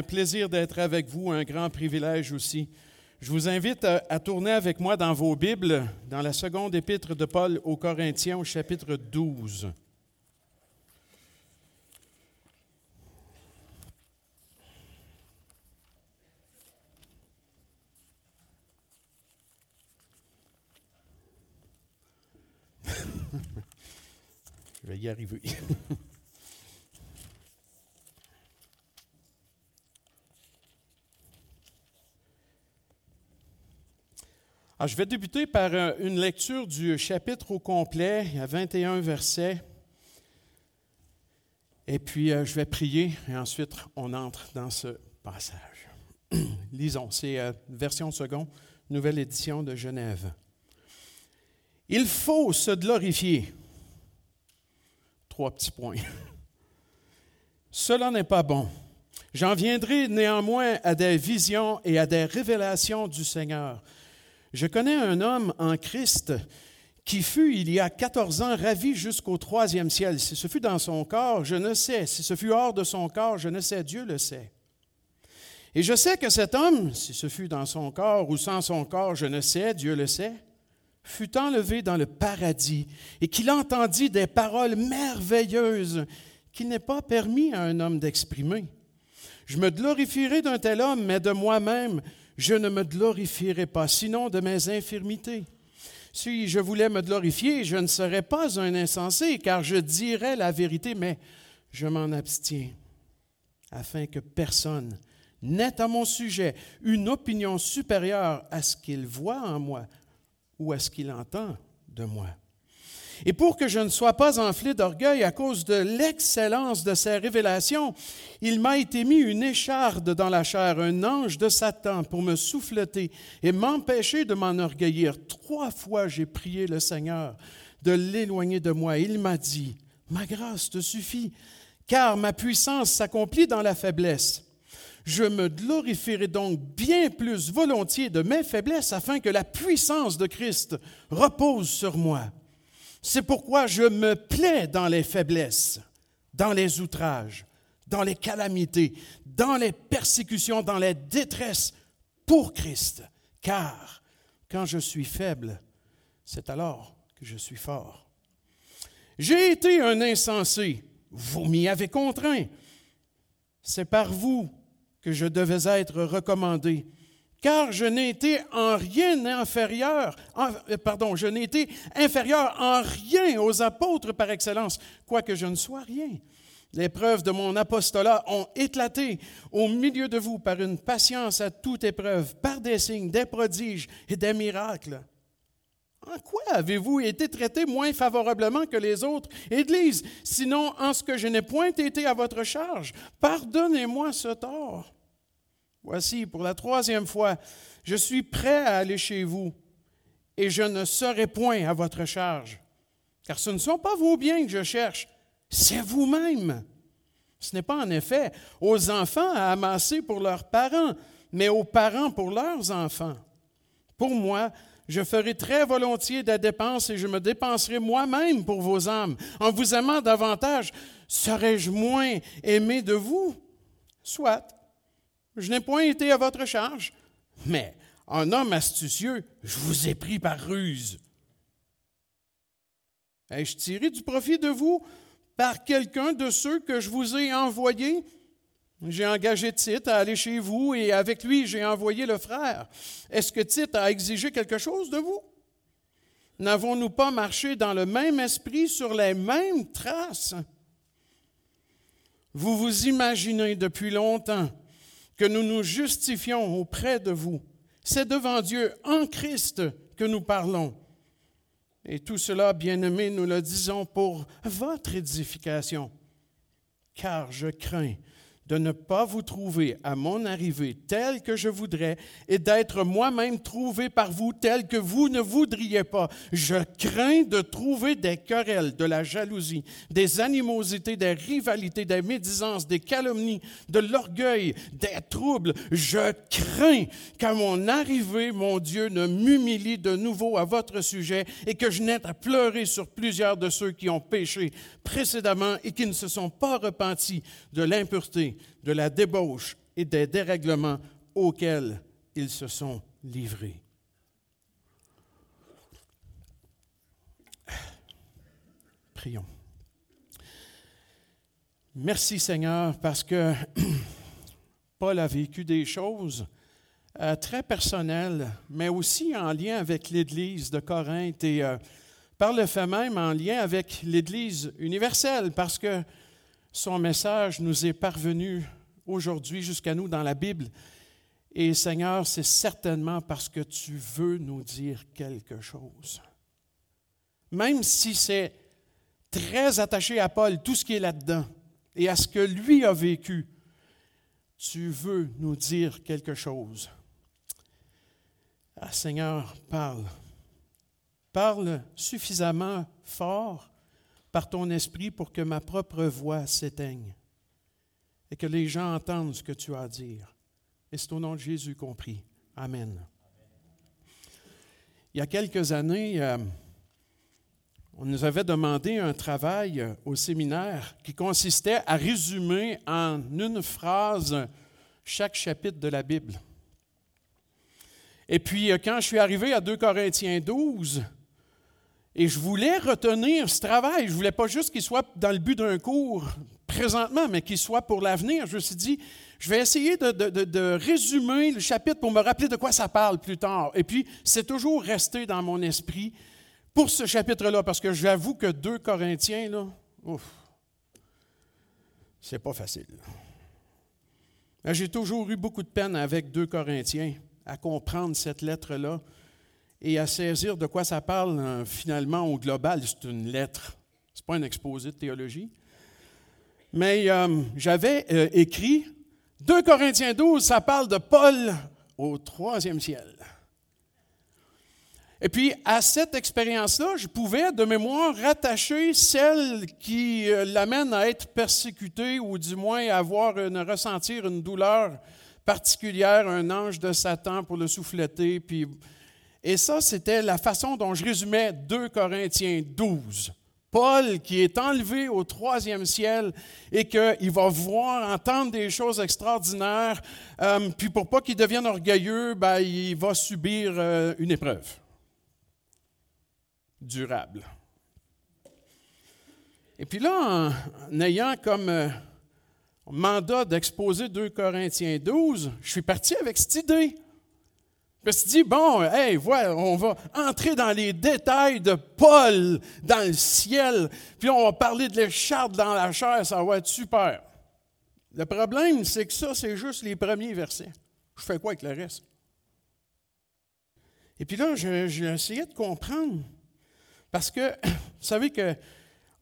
un plaisir d'être avec vous, un grand privilège aussi. Je vous invite à, à, tourner avec moi dans vos Bibles, dans la seconde épître de Paul aux Corinthiens, au chapitre 12. Je vais y arriver. Je vais débuter par euh, une lecture du chapitre au complet. Il y a 21 versets. Et puis, euh, je vais prier et ensuite, on entre dans ce passage. Lisons, c'est euh, version seconde, nouvelle édition de Genève. Il faut se glorifier. Trois petits points. Cela n'est pas bon. J'en viendrai néanmoins à des visions et à des révélations du Seigneur. Je connais un homme en Christ qui fut, il y a 14 ans, ravi jusqu'au troisième ciel. Si ce fut dans son corps, je ne sais. Si ce fut hors de son corps, je ne sais. Dieu le sait. Et je sais que cet homme, si ce fut dans son corps ou sans son corps, je ne sais, Dieu le sait, fut enlevé dans le paradis et qu'il entendit des paroles merveilleuses qu'il n'est pas permis à un homme d'exprimer. Je me glorifierai d'un tel homme, mais de moi-même, je ne me glorifierai pas, sinon de mes infirmités. Si je voulais me glorifier, je ne serais pas un insensé, car je dirais la vérité, mais je m'en abstiens, afin que personne n'ait à mon sujet une opinion supérieure à ce qu'il voit en moi ou à ce qu'il entend de moi. Et pour que je ne sois pas enflé d'orgueil à cause de l'excellence de ces révélations, il m'a été mis une écharde dans la chair, un ange de Satan pour me souffleter et m'empêcher de m'enorgueillir. Trois fois j'ai prié le Seigneur de l'éloigner de moi. Il m'a dit, ma grâce te suffit, car ma puissance s'accomplit dans la faiblesse. Je me glorifierai donc bien plus volontiers de mes faiblesses afin que la puissance de Christ repose sur moi. C'est pourquoi je me plais dans les faiblesses, dans les outrages, dans les calamités, dans les persécutions, dans les détresses pour Christ. Car quand je suis faible, c'est alors que je suis fort. J'ai été un insensé, vous m'y avez contraint. C'est par vous que je devais être recommandé car je n'ai été en rien inférieur, euh, inférieur en rien aux apôtres par excellence, quoique je ne sois rien. Les preuves de mon apostolat ont éclaté au milieu de vous par une patience à toute épreuve, par des signes, des prodiges et des miracles. En quoi avez-vous été traité moins favorablement que les autres Église, sinon en ce que je n'ai point été à votre charge? Pardonnez-moi ce tort. Voici, pour la troisième fois, je suis prêt à aller chez vous et je ne serai point à votre charge. Car ce ne sont pas vos biens que je cherche, c'est vous-même. Ce n'est pas en effet aux enfants à amasser pour leurs parents, mais aux parents pour leurs enfants. Pour moi, je ferai très volontiers des dépenses et je me dépenserai moi-même pour vos âmes. En vous aimant davantage, serais-je moins aimé de vous? Soit. Je n'ai point été à votre charge, mais en homme astucieux, je vous ai pris par ruse. Ai-je tiré du profit de vous par quelqu'un de ceux que je vous ai envoyés? J'ai engagé Tite à aller chez vous et avec lui j'ai envoyé le frère. Est-ce que Tite a exigé quelque chose de vous? N'avons-nous pas marché dans le même esprit sur les mêmes traces? Vous vous imaginez depuis longtemps que nous nous justifions auprès de vous. C'est devant Dieu, en Christ, que nous parlons. Et tout cela, bien-aimés, nous le disons pour votre édification, car je crains de ne pas vous trouver à mon arrivée tel que je voudrais et d'être moi-même trouvé par vous tel que vous ne voudriez pas. Je crains de trouver des querelles, de la jalousie, des animosités, des rivalités, des médisances, des calomnies, de l'orgueil, des troubles. Je crains qu'à mon arrivée, mon Dieu ne m'humilie de nouveau à votre sujet et que je n'aie à pleurer sur plusieurs de ceux qui ont péché précédemment et qui ne se sont pas repentis de l'impureté de la débauche et des dérèglements auxquels ils se sont livrés. Prions. Merci Seigneur parce que Paul a vécu des choses euh, très personnelles, mais aussi en lien avec l'Église de Corinthe et euh, par le fait même en lien avec l'Église universelle, parce que son message nous est parvenu aujourd'hui jusqu'à nous dans la Bible. Et Seigneur, c'est certainement parce que tu veux nous dire quelque chose. Même si c'est très attaché à Paul, tout ce qui est là-dedans, et à ce que lui a vécu, tu veux nous dire quelque chose. Ah, Seigneur, parle. Parle suffisamment fort par ton esprit pour que ma propre voix s'éteigne et que les gens entendent ce que tu as à dire. Et c'est au nom de Jésus compris. Amen. Il y a quelques années, euh, on nous avait demandé un travail au séminaire qui consistait à résumer en une phrase chaque chapitre de la Bible. Et puis, euh, quand je suis arrivé à 2 Corinthiens 12, et je voulais retenir ce travail, je ne voulais pas juste qu'il soit dans le but d'un cours présentement, mais qu'il soit pour l'avenir, je me suis dit, je vais essayer de, résumer le chapitre pour me rappeler de quoi ça parle plus tard. Et puis, c'est toujours resté dans mon esprit pour ce chapitre-là, parce que j'avoue que 2 Corinthiens, là, ouf, c'est pas facile. J'ai toujours eu beaucoup de peine avec 2 Corinthiens à comprendre cette lettre-là et à saisir de quoi ça parle euh, finalement au global. C'est une lettre, ce n'est pas un exposé de théologie. Mais euh, j'avais euh, écrit 2 Corinthiens 12, ça parle de Paul au troisième ciel. Et puis, à cette expérience-là, je pouvais de mémoire rattacher celle qui l'amène à être persécuté ou du moins à avoir une, ressentir une douleur particulière, un ange de Satan pour le souffleter, puis et ça, c'était la façon dont je résumais 2 Corinthiens 12. Paul qui est enlevé au troisième ciel et qu'il va voir, entendre des choses extraordinaires, euh, puis pour pas qu'il devienne orgueilleux, ben, il va subir euh, une épreuve durable. Et puis là, en, ayant comme euh, mandat d'exposer 2 Corinthiens 12, je suis parti avec cette idée. Je me suis dit, bon, hey, voilà, on va entrer dans les détails de Paul dans le ciel, puis on va parler de l'écharpe dans la chair, ça va être super. Le problème, c'est que ça, c'est juste les premiers versets. Je fais quoi avec le reste? Et puis là, j'ai essayé de comprendre. Parce que, vous savez que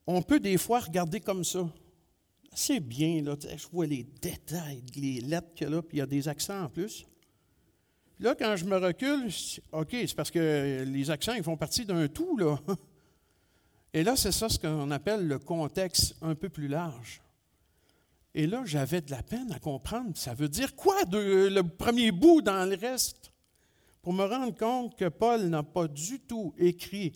on peut des fois regarder comme ça. C'est bien, là, je vois les détails, les lettres qu'il y a là, puis il y a des accents en plus. Là, quand je me recule, OK, c'est parce que les accents, ils font partie d'un tout, là. Et là, c'est ça ce qu'on appelle le contexte un peu plus large. Et là, j'avais de la peine à comprendre. Ça veut dire quoi le premier bout dans le reste? Pour me rendre compte que Paul n'a pas du tout écrit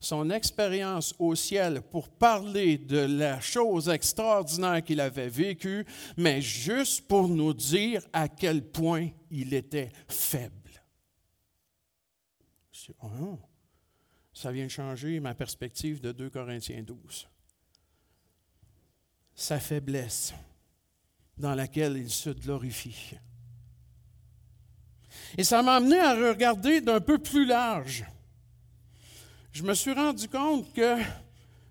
son expérience au ciel pour parler de la chose extraordinaire qu'il avait vécue, mais juste pour nous dire à quel point il était faible. Oh ça vient de changer ma perspective de 2 Corinthiens 12. Sa faiblesse dans laquelle il se glorifie. Et ça m'a amené à regarder d'un peu plus large je me suis rendu compte que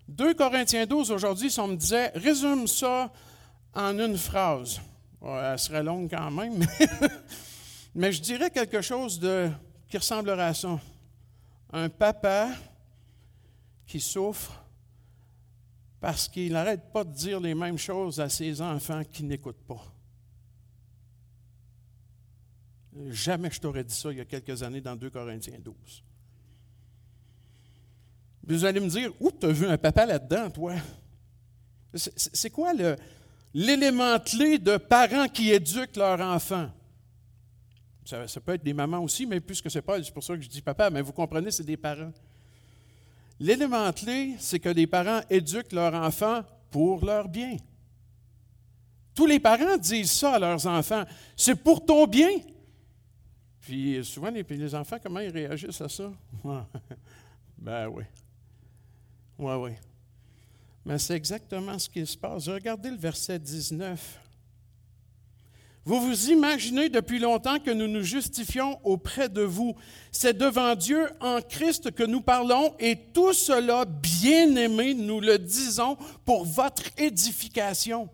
2 Corinthiens 12 aujourd'hui, si on me disait, résume ça en une phrase, elle serait longue quand même, mais je dirais quelque chose qui ressemblerait à ça. Un papa qui souffre parce qu'il n'arrête pas de dire les mêmes choses à ses enfants qui n'écoutent pas. Jamais je t'aurais dit ça il y a quelques années dans 2 Corinthiens 12. Vous allez me dire, où tu as vu un papa là-dedans, toi? C'est quoi l'élément clé de parents qui éduquent leurs enfants? Ça, peut être des mamans aussi, mais puisque c'est pas, c'est pour ça que je dis papa, mais vous comprenez, c'est des parents. L'élément clé, c'est que les parents éduquent leurs enfants pour leur bien. Tous les parents disent ça à leurs enfants. C'est pour ton bien. Puis souvent, les enfants, comment ils réagissent à ça? ben oui. Oui, oui. Mais c'est exactement ce qui se passe. Regardez le verset 19. Vous vous imaginez depuis longtemps que nous nous justifions auprès de vous. C'est devant Dieu en Christ que nous parlons et tout cela, bien aimé, nous le disons pour votre édification.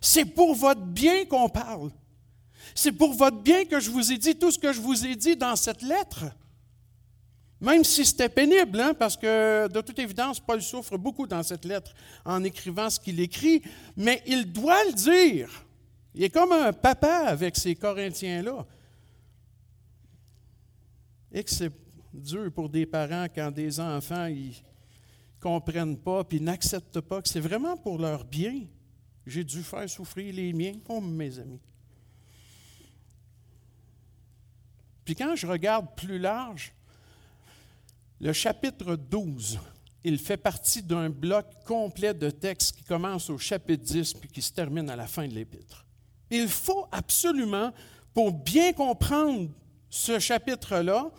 C'est pour votre bien qu'on parle. C'est pour votre bien que je vous ai dit tout ce que je vous ai dit dans cette lettre. Même si c'était pénible, hein, parce que de toute évidence, Paul souffre beaucoup dans cette lettre en écrivant ce qu'il écrit, mais il doit le dire. Il est comme un papa avec ces Corinthiens-là. Et que c'est dur pour des parents quand des enfants ne comprennent pas puis n'acceptent pas que c'est vraiment pour leur bien. J'ai dû faire souffrir les miens comme mes amis. Puis quand je regarde plus large, le chapitre 12, il fait partie d'un bloc complet de textes qui commence au chapitre 10 puis qui se termine à la fin de l'épître. Il faut absolument, pour bien comprendre ce chapitre-là,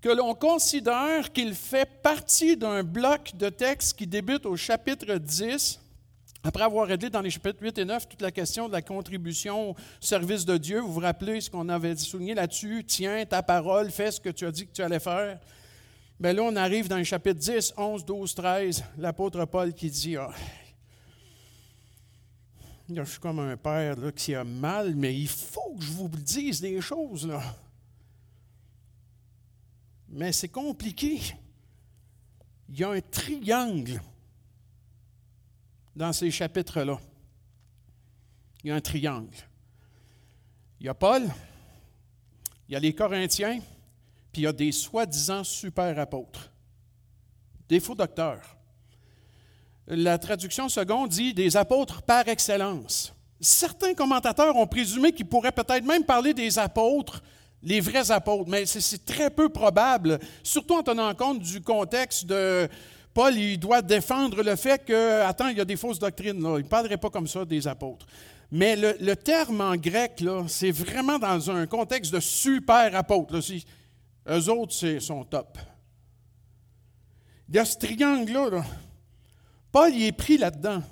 que l'on considère qu'il fait partie d'un bloc de textes qui débute au chapitre 10, après avoir réglé dans les chapitres 8 et 9 toute la question de la contribution au service de Dieu. Vous vous rappelez ce qu'on avait souligné là-dessus? Tiens ta parole, fais ce que tu as dit que tu allais faire. Bien là, on arrive dans les chapitres 10, 11, 12, 13, l'apôtre Paul qui dit ah, je suis comme un père qui a mal, mais il faut que je vous dise des choses. Là. Mais c'est compliqué. Il y a un triangle dans ces chapitres-là. Il y a un triangle. Il y a Paul, il y a les Corinthiens, puis il y a des soi-disant super apôtres, des faux docteurs. La traduction seconde dit des apôtres par excellence. Certains commentateurs ont présumé qu'il pourrait peut-être même parler des apôtres, les vrais apôtres, mais c'est très peu probable, surtout en tenant compte du contexte de Paul, il doit défendre le fait que, attends, il y a des fausses doctrines, là. il ne parlerait pas comme ça des apôtres. Mais le, terme en grec, c'est vraiment dans un contexte de super apôtres. Là. Eux autres, c'est son top. Il y a ce triangle-là. là Paul y est pris là-dedans.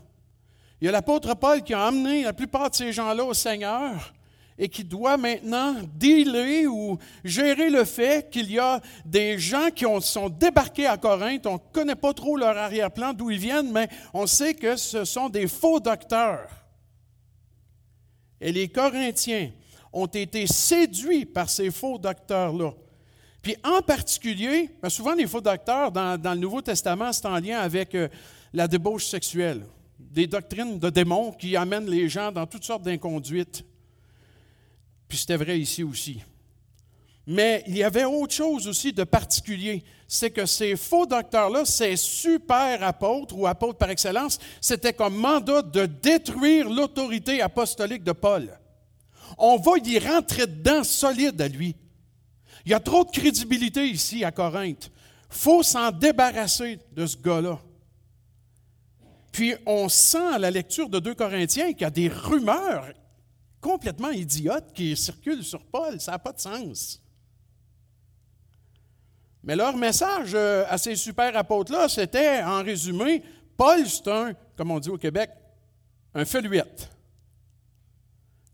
Il y a l'apôtre Paul qui a amené la plupart de ces gens-là au Seigneur et qui doit maintenant dealer ou gérer le fait qu'il y a des gens qui sont débarqués à Corinthe. On ne connaît pas trop leur arrière-plan, d'où ils viennent, mais on sait que ce sont des faux docteurs. Et les Corinthiens ont été séduits par ces faux docteurs-là. Puis en particulier, ben souvent les faux docteurs dans, le Nouveau Testament, c'est en lien avec euh, la débauche sexuelle, des doctrines de démons qui amènent les gens dans toutes sortes d'inconduites. C'était vrai ici aussi. Mais il y avait autre chose aussi de particulier, c'est que ces faux docteurs-là, ces super apôtres ou apôtres par excellence, c'était comme mandat de détruire l'autorité apostolique de Paul. On va y rentrer dedans solide à lui. Il y a trop de crédibilité ici à Corinthe. Faut s'en débarrasser de ce gars-là. Puis on sent à la lecture de 2 Corinthiens qu'il y a des rumeurs complètement idiotes qui circulent sur Paul. Ça n'a pas de sens. Mais leur message euh, à ces super apôtres-là, c'était, en résumé, Paul, c'est un, comme on dit au Québec, un feluette.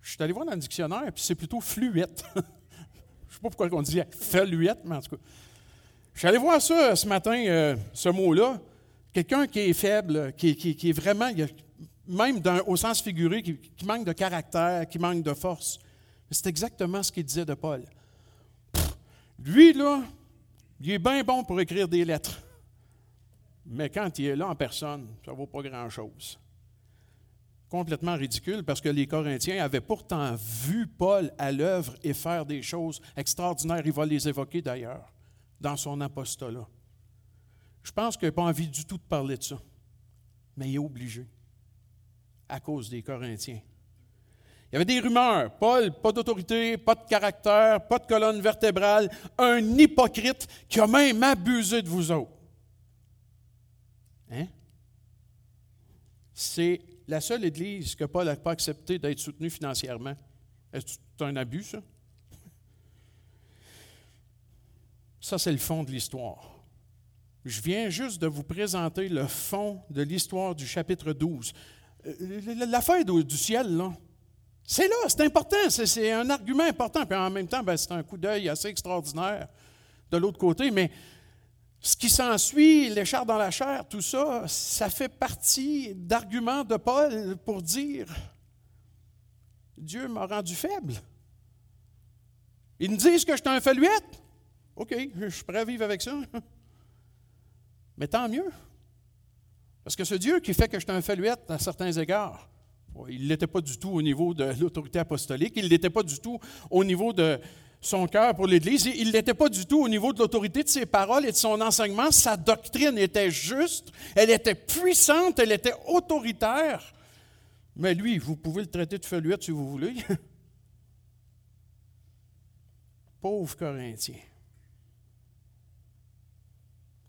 Je suis allé voir dans le dictionnaire, puis c'est plutôt fluette. Je ne sais pas pourquoi on dit feluette, mais en tout cas. Je suis allé voir ça ce matin, euh, ce mot-là. Quelqu'un qui est faible, qui, est vraiment, même au sens figuré, qui, manque de caractère, qui manque de force. C'est exactement ce qu'il disait de Paul. lui, là, il est bien bon pour écrire des lettres. Mais quand il est là en personne, ça ne vaut pas grand-chose. Complètement ridicule parce que les Corinthiens avaient pourtant vu Paul à l'œuvre et faire des choses extraordinaires. Il va les évoquer d'ailleurs dans son apostolat. Je pense qu'il n'a pas envie du tout de parler de ça. Mais il est obligé, à cause des Corinthiens. Il y avait des rumeurs. Paul, pas d'autorité, pas de caractère, pas de colonne vertébrale, un hypocrite qui a même abusé de vous autres. Hein? C'est la seule Église que Paul n'a pas accepté d'être soutenue financièrement. Est-ce un abus, ça? Ça, c'est le fond de l'histoire. Je viens juste de vous présenter le fond de l'histoire du chapitre 12. Euh, l'affaire du ciel, là, c'est là, c'est important, c'est un argument important, puis en même temps, ben, c'est un coup d'œil assez extraordinaire de l'autre côté, mais ce qui s'ensuit, l'écharpe dans la chair, tout ça, ça fait partie d'arguments de Paul pour dire Dieu m'a rendu faible. Ils me disent que je suis un faluette. OK, je suis prêt à vivre avec ça. Mais tant mieux. Parce que ce Dieu qui fait que je suis un faluette à certains égards, il ne l'était pas du tout au niveau de l'autorité apostolique, il ne l'était pas du tout au niveau de son cœur pour l'Église, il ne l'était pas du tout au niveau de l'autorité de ses paroles et de son enseignement. Sa doctrine était juste, elle était puissante, elle était autoritaire. Mais lui, vous pouvez le traiter de faluette si vous voulez. Pauvre Corinthien.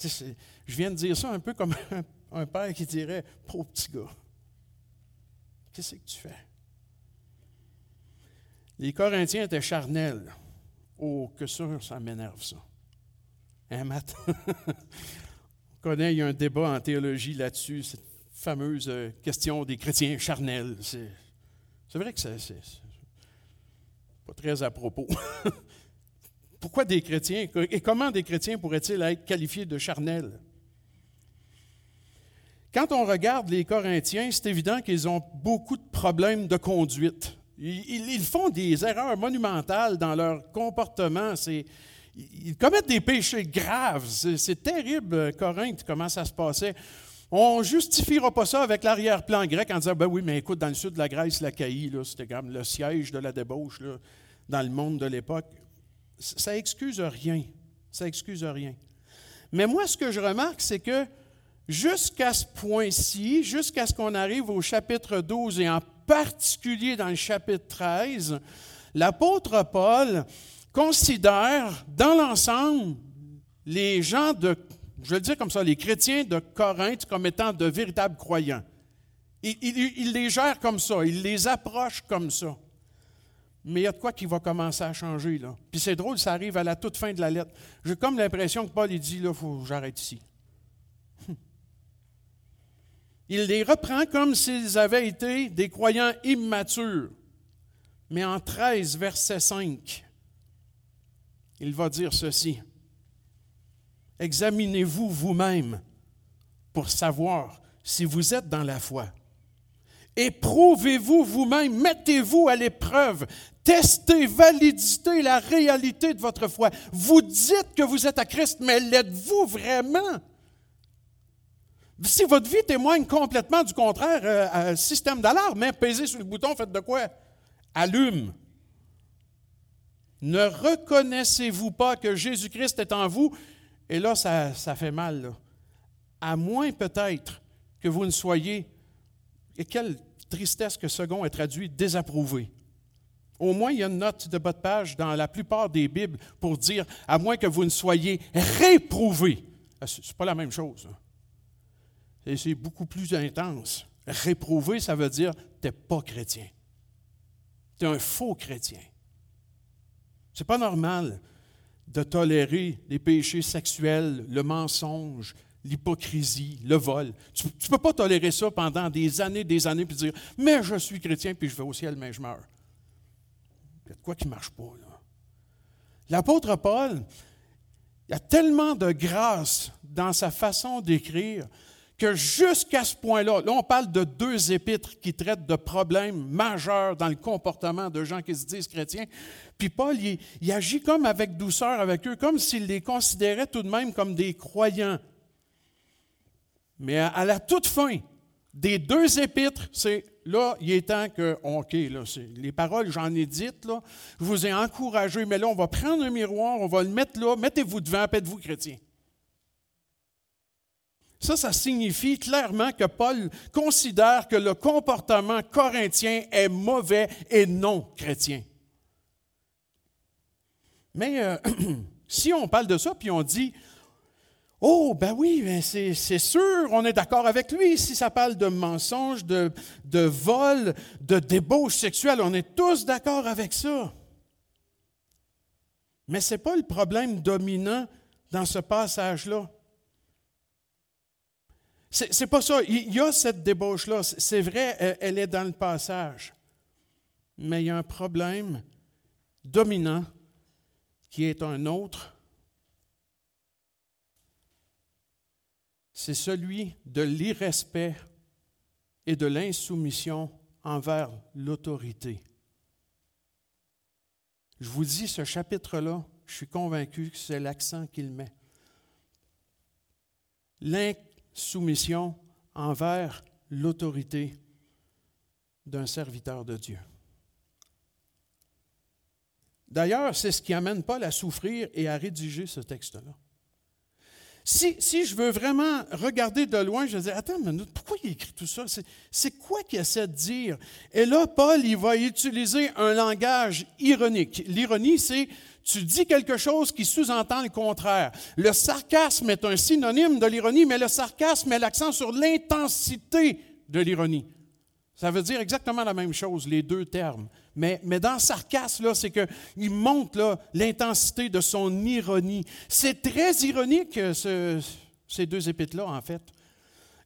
Je viens de dire ça un peu comme un père qui dirait Pauvre petit gars, qu'est-ce que tu fais? Les Corinthiens étaient charnels. Oh, que ça, ça m'énerve ça. Hein, Matt? On connaît, il y a un débat en théologie là-dessus, cette fameuse euh, question des chrétiens charnels. C'est vrai que c'est pas très à propos. Pourquoi des chrétiens et comment des chrétiens pourraient-ils être qualifiés de charnels? Quand on regarde les Corinthiens, c'est évident qu'ils ont beaucoup de problèmes de conduite. Ils, font des erreurs monumentales dans leur comportement. ils commettent des péchés graves. C'est terrible, Corinthe, comment ça se passait. On ne justifiera pas ça avec l'arrière-plan grec en disant, ben oui, mais écoute, dans le sud de la Grèce, la Caïe, c'était comme le siège de la débauche dans le monde de l'époque ça excuse rien. Ça excuse rien. Mais moi, ce que je remarque, c'est que jusqu'à ce point-ci, jusqu'à ce qu'on arrive au chapitre 12 et en particulier dans le chapitre 13, l'apôtre Paul considère dans l'ensemble les gens de, je le dire comme ça, les chrétiens de Corinthe comme étant de véritables croyants. Il, les gère comme ça, il les approche comme ça. Mais il y a de quoi qui va commencer à changer. Là. Puis c'est drôle, ça arrive à la toute fin de la lettre. J'ai comme l'impression que Paul il dit, là, faut que j'arrête ici. Il les reprend comme s'ils avaient été des croyants immatures. Mais en 13, verset 5, il va dire ceci. Examinez-vous vous-même pour savoir si vous êtes dans la foi. Éprouvez-vous vous-même, mettez-vous à l'épreuve, testez, validez la réalité de votre foi. Vous dites que vous êtes à Christ, mais l'êtes-vous vraiment? Si votre vie témoigne complètement du contraire, euh, système d'alarme, hein, pesez sur le bouton, faites de quoi? Allume. Ne reconnaissez-vous pas que Jésus-Christ est en vous? Et là, ça, fait mal. À moins peut-être que vous ne soyez et quelle tristesse que second est traduit désapprouvé. Au moins, il y a une note de bas de page dans la plupart des Bibles pour dire à moins que vous ne soyez réprouvé. Ah, Ce n'est pas la même chose. Hein. C'est beaucoup plus intense. Réprouvé, ça veut dire tu n'es pas chrétien. Tu es un faux chrétien. Ce n'est pas normal de tolérer les péchés sexuels, le mensonge, l'hypocrisie, le vol. Tu ne peux pas tolérer ça pendant des années, des années, puis dire, mais je suis chrétien, puis je vais au ciel, mais je meurs. Il y a de quoi qui ne marche pas, là. L'apôtre Paul, il y a tellement de grâce dans sa façon d'écrire que jusqu'à ce point-là, là on parle de deux épîtres qui traitent de problèmes majeurs dans le comportement de gens qui se disent chrétiens, puis Paul, il, agit comme avec douceur avec eux, comme s'il les considérait tout de même comme des croyants. Mais à, la toute fin des deux épîtres, c'est là, il est temps que, OK, les paroles, j'en ai dites, là, je vous ai encouragé, mais là, on va prendre un miroir, on va le mettre là, mettez-vous devant, faites-vous chrétien. Ça, ça signifie clairement que Paul considère que le comportement corinthien est mauvais et non chrétien. Mais euh, si on parle de ça, puis on dit, Oh, ben oui, ben c'est sûr, on est d'accord avec lui. Si ça parle de mensonges, de, de vol, de débauche sexuelle, on est tous d'accord avec ça. Mais ce n'est pas le problème dominant dans ce passage-là. C'est pas ça. Il y a cette débauche-là. C'est vrai, elle est dans le passage. Mais il y a un problème dominant qui est un autre c'est celui de l'irrespect et de l'insoumission envers l'autorité. Je vous dis, ce chapitre-là, je suis convaincu que c'est l'accent qu'il met. L'insoumission envers l'autorité d'un serviteur de Dieu. D'ailleurs, c'est ce qui amène Paul à souffrir et à rédiger ce texte-là. Si, je veux vraiment regarder de loin, je dire, attends une minute, pourquoi il écrit tout ça? C'est quoi qu'il essaie de dire? Et là, Paul, il va utiliser un langage ironique. L'ironie, c'est tu dis quelque chose qui sous-entend le contraire. Le sarcasme est un synonyme de l'ironie, mais le sarcasme met l'accent sur l'intensité de l'ironie. Ça veut dire exactement la même chose, les deux termes. Mais, dans sarcasme, c'est qu'il montre l'intensité de son ironie. C'est très ironique, ce, ces deux épîtres-là, en fait.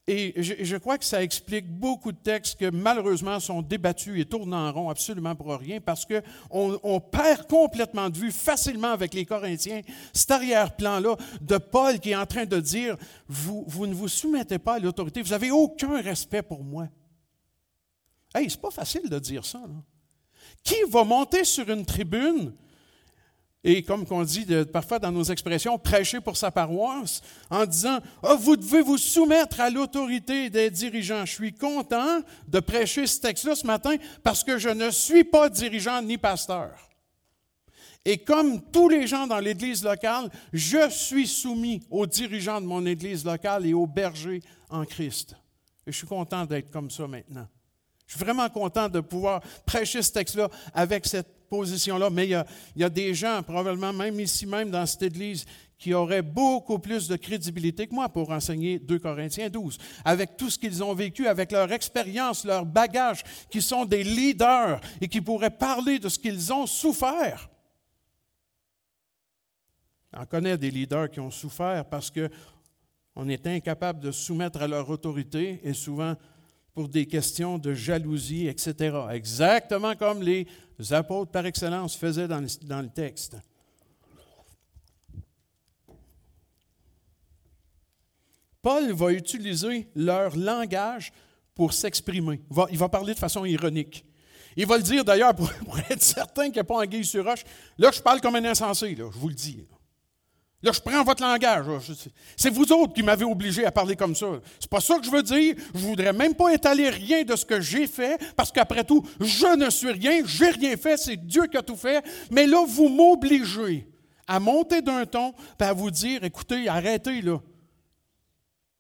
Et je, crois que ça explique beaucoup de textes que malheureusement sont débattus et tournent en rond absolument pour rien parce qu'on on perd complètement de vue facilement avec les Corinthiens cet arrière-plan-là de Paul qui est en train de dire vous, ne vous soumettez pas à l'autorité, vous n'avez aucun respect pour moi. Hey, c'est pas facile de dire ça. Qui va monter sur une tribune? Et, comme on dit parfois dans nos expressions, prêcher pour sa paroisse en disant oh, Vous devez vous soumettre à l'autorité des dirigeants. Je suis content de prêcher ce texte-là ce matin parce que je ne suis pas dirigeant ni pasteur. Et comme tous les gens dans l'Église locale, je suis soumis aux dirigeants de mon Église locale et aux bergers en Christ. Et je suis content d'être comme ça maintenant. Je suis vraiment content de pouvoir prêcher ce texte-là avec cette position-là, mais il y, a, des gens, probablement même ici même dans cette Église, qui auraient beaucoup plus de crédibilité que moi pour enseigner 2 Corinthiens 12, avec tout ce qu'ils ont vécu, avec leur expérience, leur bagage, qui sont des leaders et qui pourraient parler de ce qu'ils ont souffert. On connaît des leaders qui ont souffert parce qu'on est incapable de soumettre à leur autorité et souvent pour des questions de jalousie, etc. Exactement comme les apôtres par excellence faisaient dans le, texte. Paul va utiliser leur langage pour s'exprimer. Il va, parler de façon ironique. Il va le dire d'ailleurs pour, être certain qu'il n'y a pas anguille sur roche. Là, je parle comme un insensé, je vous le dis. Là, je prends votre langage. C'est vous autres qui m'avez obligé à parler comme ça. C'est pas ça que je veux dire. Je voudrais même pas étaler rien de ce que j'ai fait, parce qu'après tout, je ne suis rien, j'ai rien fait, c'est Dieu qui a tout fait. Mais là, vous m'obligez à monter d'un ton et à vous dire, écoutez, arrêtez là.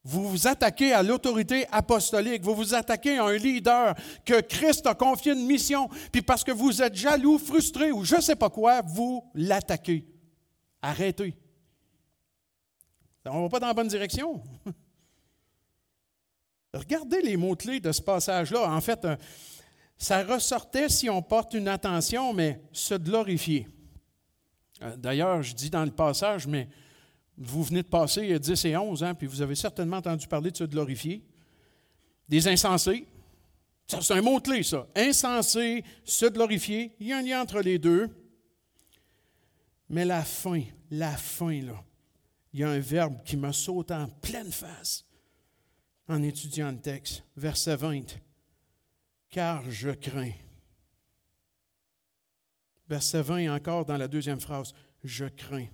Vous vous attaquez à l'autorité apostolique, vous vous attaquez à un leader que Christ a confié une mission, puis parce que vous êtes jaloux, frustré ou je ne sais pas quoi, vous l'attaquez. Arrêtez. On ne va pas dans la bonne direction. Regardez les mots-clés de ce passage-là. En fait, euh, ça ressortait si on porte une attention, mais se glorifier. Euh, d'ailleurs, je dis dans le passage, mais vous venez de passer 10 et 11 ans, puis vous avez certainement entendu parler de se glorifier. Des insensés. c'est un mot-clé, ça. Insensé, se glorifier. Il y a un lien entre les deux. Mais la fin, la fin, là il y a un verbe qui me saute en pleine face en étudiant le texte. Verset 20. Car je crains. Verset 20 encore dans la deuxième phrase. Je crains.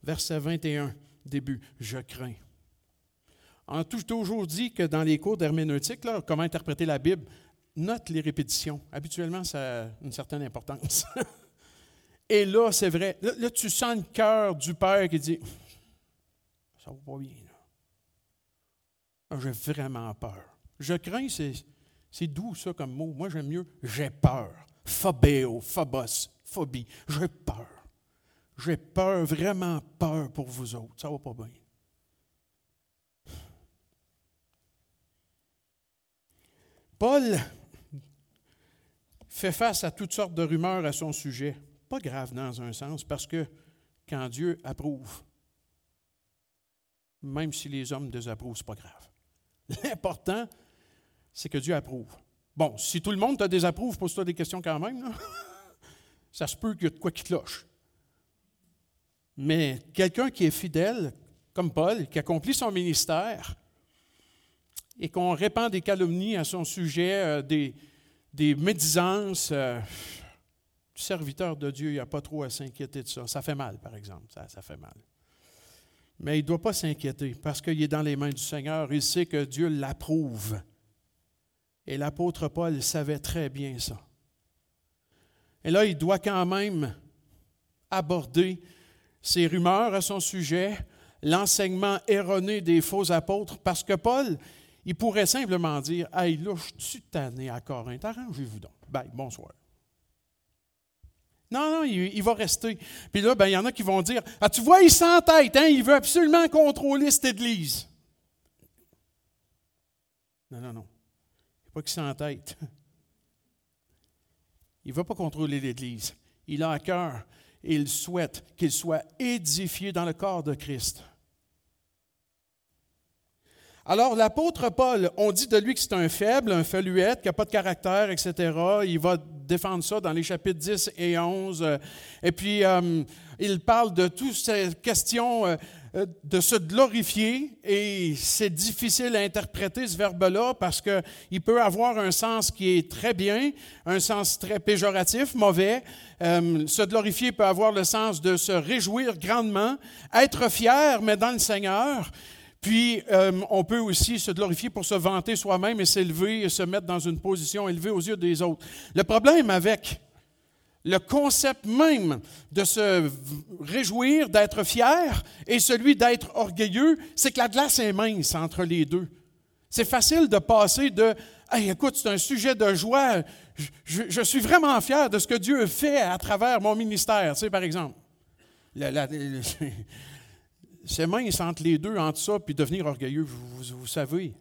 Verset 21, début. Je crains. On a toujours dit que dans les cours d'herméneutique, comment interpréter la Bible, note les répétitions. Habituellement, ça a une certaine importance. Et là, c'est vrai. là, tu sens le cœur du Père qui dit ça va pas bien, là. J'ai vraiment peur. Je crains, c'est doux, ça, comme mot. Moi, j'aime mieux j'ai peur. Phobéo, phobos, phobie. J'ai peur. J'ai peur, vraiment peur pour vous autres. Ça va pas bien. Paul fait face à toutes sortes de rumeurs à son sujet. Pas grave dans un sens, parce que quand Dieu approuve, même si les hommes désapprouvent, ce pas grave. L'important, c'est que Dieu approuve. Bon, si tout le monde te désapprouve, pose-toi des questions quand même. Ça se peut qu'il y ait de quoi qui cloche. Mais quelqu'un qui est fidèle, comme Paul, qui accomplit son ministère, et qu'on répand des calomnies à son sujet, euh, des, des médisances, euh, serviteur de Dieu, il n'y a pas trop à s'inquiéter de ça. Ça fait mal, par exemple. Ça, ça fait mal. Mais il ne doit pas s'inquiéter parce qu'il est dans les mains du Seigneur. Il sait que Dieu l'approuve. Et l'apôtre Paul savait très bien ça. Et là, il doit quand même aborder ces rumeurs à son sujet, l'enseignement erroné des faux apôtres, parce que Paul, il pourrait simplement dire Hey, là, je suis à Corinthe, arrangez-vous donc. Bye, bonsoir. Non, non, il, va rester. Puis là, ben, il y en a qui vont dire Ah, tu vois, il s'entête, hein, il veut absolument contrôler cette Église. Non, non, non. Il pas qu'il s'entête. Il ne veut pas contrôler l'Église. Il a à cœur et il souhaite qu'il soit édifié dans le corps de Christ. Alors, l'apôtre Paul, on dit de lui que c'est un faible, un feluette, qui n'a pas de caractère, etc. Il va défendre ça dans les chapitres 10 et 11. Et puis, euh, il parle de toutes ces questions euh, de se glorifier, et c'est difficile à interpréter ce verbe-là parce qu'il peut avoir un sens qui est très bien, un sens très péjoratif, mauvais. Euh, se glorifier peut avoir le sens de se réjouir grandement, être fier, mais dans le Seigneur. Puis, euh, on peut aussi se glorifier pour se vanter soi-même et s'élever et se mettre dans une position élevée aux yeux des autres. Le problème avec le concept même de se réjouir, d'être fier, et celui d'être orgueilleux, c'est que la glace est mince entre les deux. C'est facile de passer de hey, écoute, c'est un sujet de joie, je, suis vraiment fier de ce que Dieu fait à travers mon ministère, tu sais, par exemple. C'est mince entre les deux, entre ça, puis devenir orgueilleux, vous, savez.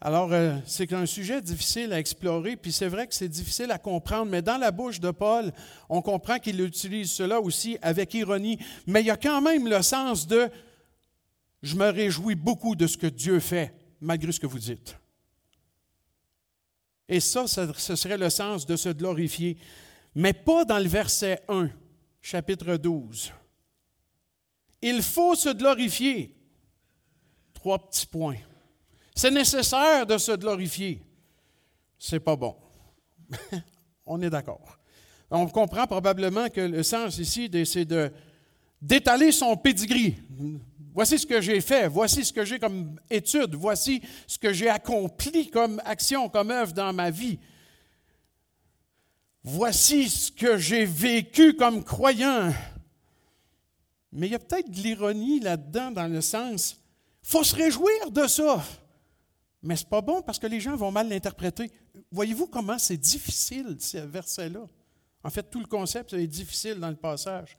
Alors, euh, c'est un sujet difficile à explorer, puis c'est vrai que c'est difficile à comprendre, mais dans la bouche de Paul, on comprend qu'il utilise cela aussi avec ironie, mais il y a quand même le sens de je me réjouis beaucoup de ce que Dieu fait, malgré ce que vous dites. Et ça, ce serait le sens de se glorifier, mais pas dans le verset 1, chapitre 12. Il faut se glorifier. Trois petits points. C'est nécessaire de se glorifier. C'est pas bon. On est d'accord. On comprend probablement que le sens ici, c'est d'étaler son pedigree. Voici ce que j'ai fait, voici ce que j'ai comme étude, voici ce que j'ai accompli comme action, comme œuvre dans ma vie. Voici ce que j'ai vécu comme croyant. Mais il y a peut-être de l'ironie là-dedans, dans le sens, faut se réjouir de ça. Mais ce n'est pas bon parce que les gens vont mal l'interpréter. Voyez-vous comment c'est difficile, ce verset-là? En fait, tout le concept est difficile dans le passage.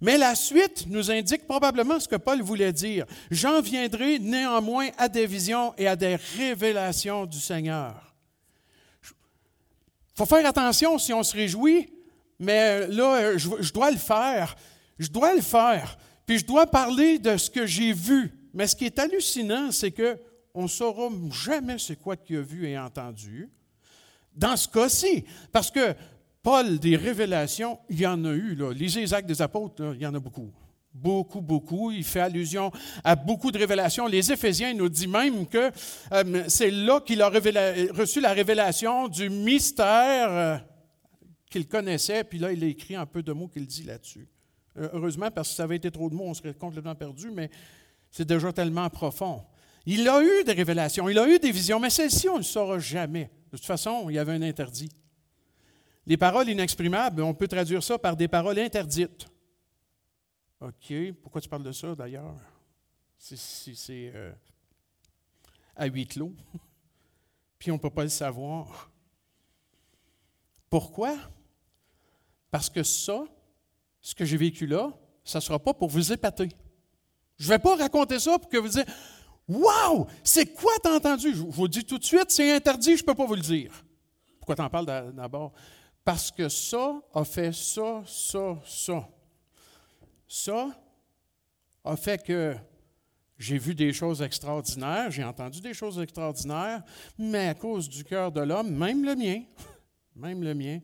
Mais la suite nous indique probablement ce que Paul voulait dire. J'en viendrai néanmoins à des visions et à des révélations du Seigneur. Il faut faire attention si on se réjouit, mais là, je dois le faire. Je dois le faire, puis je dois parler de ce que j'ai vu. Mais ce qui est hallucinant, c'est qu'on ne saura jamais c'est quoi qu'il a vu et entendu. Dans ce cas-ci, parce que Paul, des révélations, il y en a eu. Lisez les actes des apôtres, il y en a beaucoup. Beaucoup, beaucoup. Il fait allusion à beaucoup de révélations. Les Éphésiens nous disent même que euh, c'est là qu'il a reçu la révélation du mystère euh, qu'il connaissait. Puis là, il a écrit un peu de mots qu'il dit là-dessus. Euh, heureusement, parce que si ça avait été trop de mots, on serait complètement perdu, mais c'est déjà tellement profond. Il a eu des révélations, il a eu des visions, mais celle-ci, on ne le saura jamais. De toute façon, il y avait un interdit. Les paroles inexprimables, on peut traduire ça par des paroles interdites. OK, pourquoi tu parles de ça d'ailleurs? Si c'est euh, à huis clos, puis on ne peut pas le savoir. Pourquoi? Parce que ça, ce que j'ai vécu là, ça ne sera pas pour vous épater. Je ne vais pas raconter ça pour que vous disiez Wow! C'est quoi t'as entendu? Je vous dis tout de suite, c'est interdit, je ne peux pas vous le dire. Pourquoi t'en parles d'abord? Parce que ça a fait ça, ça, ça. Ça a fait que j'ai vu des choses extraordinaires, j'ai entendu des choses extraordinaires, mais à cause du cœur de l'homme, même le mien, même le mien,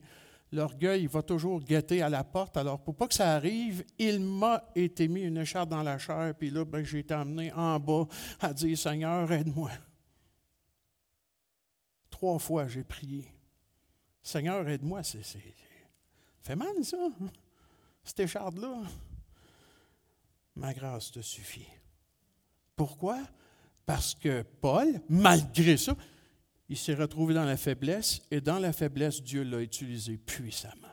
l'orgueil va toujours guetter à la porte. Alors, pour pas que ça arrive, il m'a été mis une écharpe dans la chair, puis là, ben, j'ai été amené en bas à dire Seigneur, aide-moi. Trois fois, j'ai prié. Seigneur, aide-moi. C'est, c'est, fait mal, ça, cette écharpe-là. Ma grâce te suffit. Pourquoi? Parce que Paul, malgré ça, il s'est retrouvé dans la faiblesse et dans la faiblesse, Dieu l'a utilisé puissamment.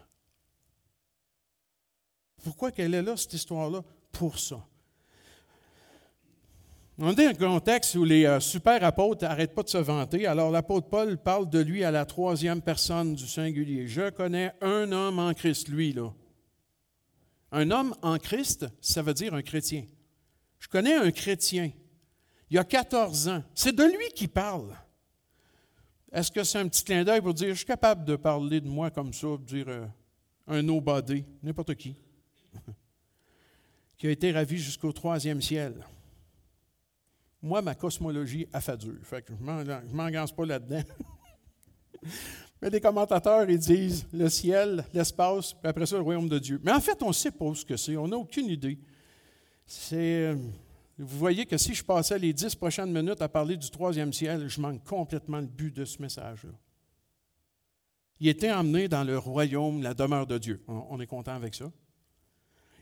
Pourquoi qu'elle est là, cette histoire-là? Pour ça. On est dans un contexte où les euh, super apôtres n'arrêtent pas de se vanter. Alors l'apôtre Paul parle de lui à la troisième personne du singulier. Je connais un homme en Christ, lui, là. Un homme en Christ, ça veut dire un chrétien. Je connais un chrétien. Il y a 14 ans. C'est de lui qui parle. Est-ce que c'est un petit clin d'œil pour dire, je suis capable de parler de moi comme ça, dire euh, un nobody, n'importe qui, qui a été ravi jusqu'au troisième ciel? Moi, ma cosmologie a fait dur. Fait que je ne m'engage pas là-dedans. Mais les commentateurs, ils disent le ciel, l'espace, puis après ça, le royaume de Dieu. Mais en fait, on ne sait pas ce que c'est. On n'a aucune idée. C'est. Vous voyez que si je passais les dix prochaines minutes à parler du troisième ciel, je manque complètement le but de ce message-là. Il était emmené dans le royaume, la demeure de Dieu. On est content avec ça.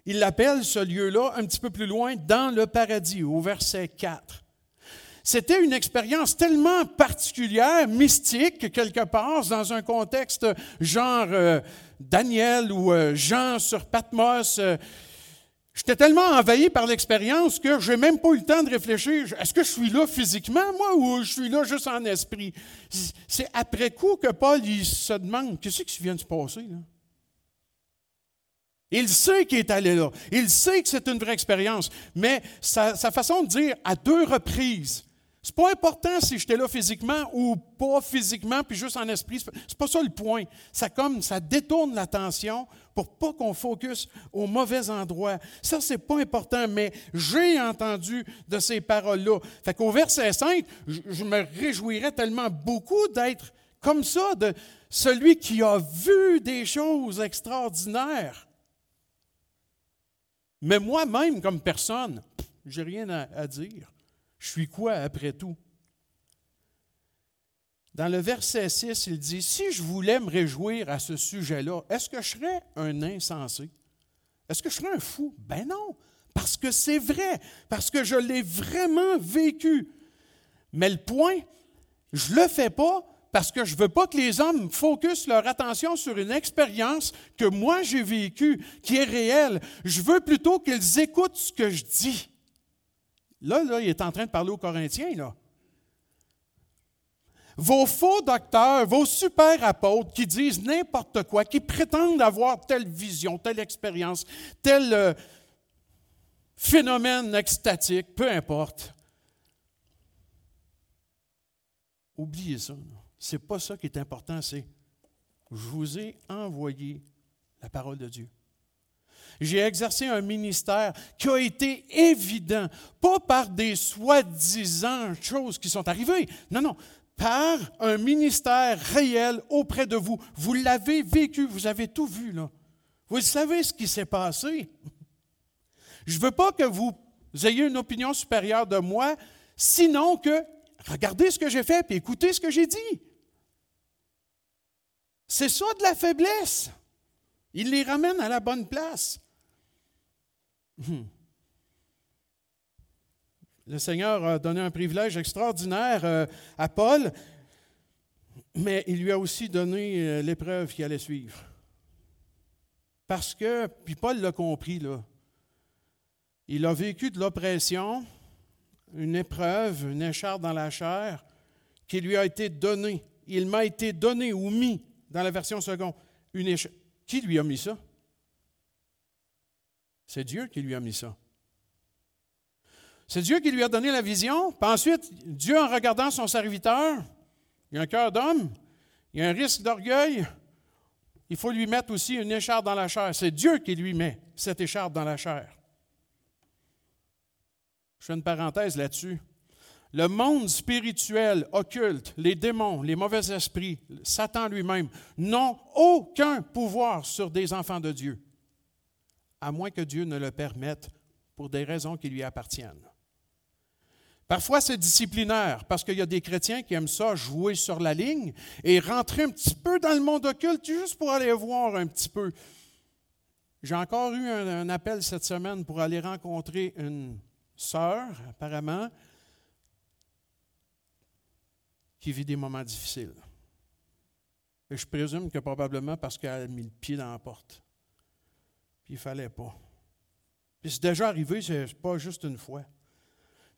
Il l'appelle ce lieu-là un petit peu plus loin dans le paradis, au verset 4. C'était une expérience tellement particulière, mystique, quelque part, dans un contexte genre euh, Daniel ou euh, Jean sur Patmos. Euh, J'étais tellement envahi par l'expérience que je n'ai même pas eu le temps de réfléchir. Est-ce que je suis là physiquement, moi, ou je suis là juste en esprit? C'est après coup que Paul il se demande qu'est-ce qui vient de se passer. Là? Il sait qu'il est allé là. Il sait que c'est une vraie expérience. Mais sa, sa, façon de dire à deux reprises, c'est pas important si j'étais là physiquement ou pas physiquement, puis juste en esprit. C'est pas ça le point. Ça comme ça détourne l'attention pour pas qu'on focus au mauvais endroit. Ça, c'est pas important, mais j'ai entendu de ces paroles-là. Fait qu'au verset 5, je me réjouirais tellement beaucoup d'être comme ça, de celui qui a vu des choses extraordinaires. Mais moi-même, comme personne, j'ai rien à, à dire. Je suis quoi après tout? Dans le verset 6, il dit, si je voulais me réjouir à ce sujet-là, est-ce que je serais un insensé? Est-ce que je serais un fou? Ben non, parce que c'est vrai, parce que je l'ai vraiment vécu. Mais le point, je ne le fais pas parce que je ne veux pas que les hommes focusent leur attention sur une expérience que moi j'ai vécue, qui est réelle. Je veux plutôt qu'ils écoutent ce que je dis. Là, il est en train de parler aux Corinthiens. Vos faux docteurs, vos super apôtres qui disent n'importe quoi, qui prétendent avoir telle vision, telle expérience, tel euh, phénomène extatique, peu importe. Oubliez ça. Ce n'est pas ça qui est important, c'est je vous ai envoyé la parole de Dieu. J'ai exercé un ministère qui a été évident, pas par des soi-disant choses qui sont arrivées, non, non, par un ministère réel auprès de vous. Vous l'avez vécu, vous avez tout vu, là. Vous savez ce qui s'est passé. Je ne veux pas que vous ayez une opinion supérieure de moi, sinon que regardez ce que j'ai fait et écoutez ce que j'ai dit. C'est ça de la faiblesse. Il les ramène à la bonne place. Le Seigneur a donné un privilège extraordinaire euh, à Paul, mais il lui a aussi donné euh, l'épreuve qui allait suivre. Parce que, puis Paul l'a compris, il a vécu de l'oppression, une épreuve, une écharpe dans la chair qui lui a été donnée. Il m'a été donné ou mis, dans la version seconde, une écharpe. Qui lui a mis ça? C'est Dieu qui lui a mis ça. C'est Dieu qui lui a donné la vision. Puis ensuite, Dieu, en regardant son serviteur, il a un cœur d'homme, il y a un risque d'orgueil. Il faut lui mettre aussi une écharpe dans la chair. C'est Dieu qui lui met cette écharpe dans la chair. Je fais une parenthèse là-dessus. Le monde spirituel, occulte, les démons, les mauvais esprits, Satan lui-même, n'ont aucun pouvoir sur des enfants de Dieu, à moins que Dieu ne le permette pour des raisons qui lui appartiennent. Parfois, c'est disciplinaire, parce qu'il y a des chrétiens qui aiment ça, jouer sur la ligne et rentrer un petit peu dans le monde occulte juste pour aller voir un petit peu. J'ai encore eu un, appel cette semaine pour aller rencontrer une sœur, apparemment, qui vit des moments difficiles. Et je présume que probablement parce qu'elle a mis le pied dans la porte. Puis il ne fallait pas. Puis c'est déjà arrivé, ce n'est pas juste une fois.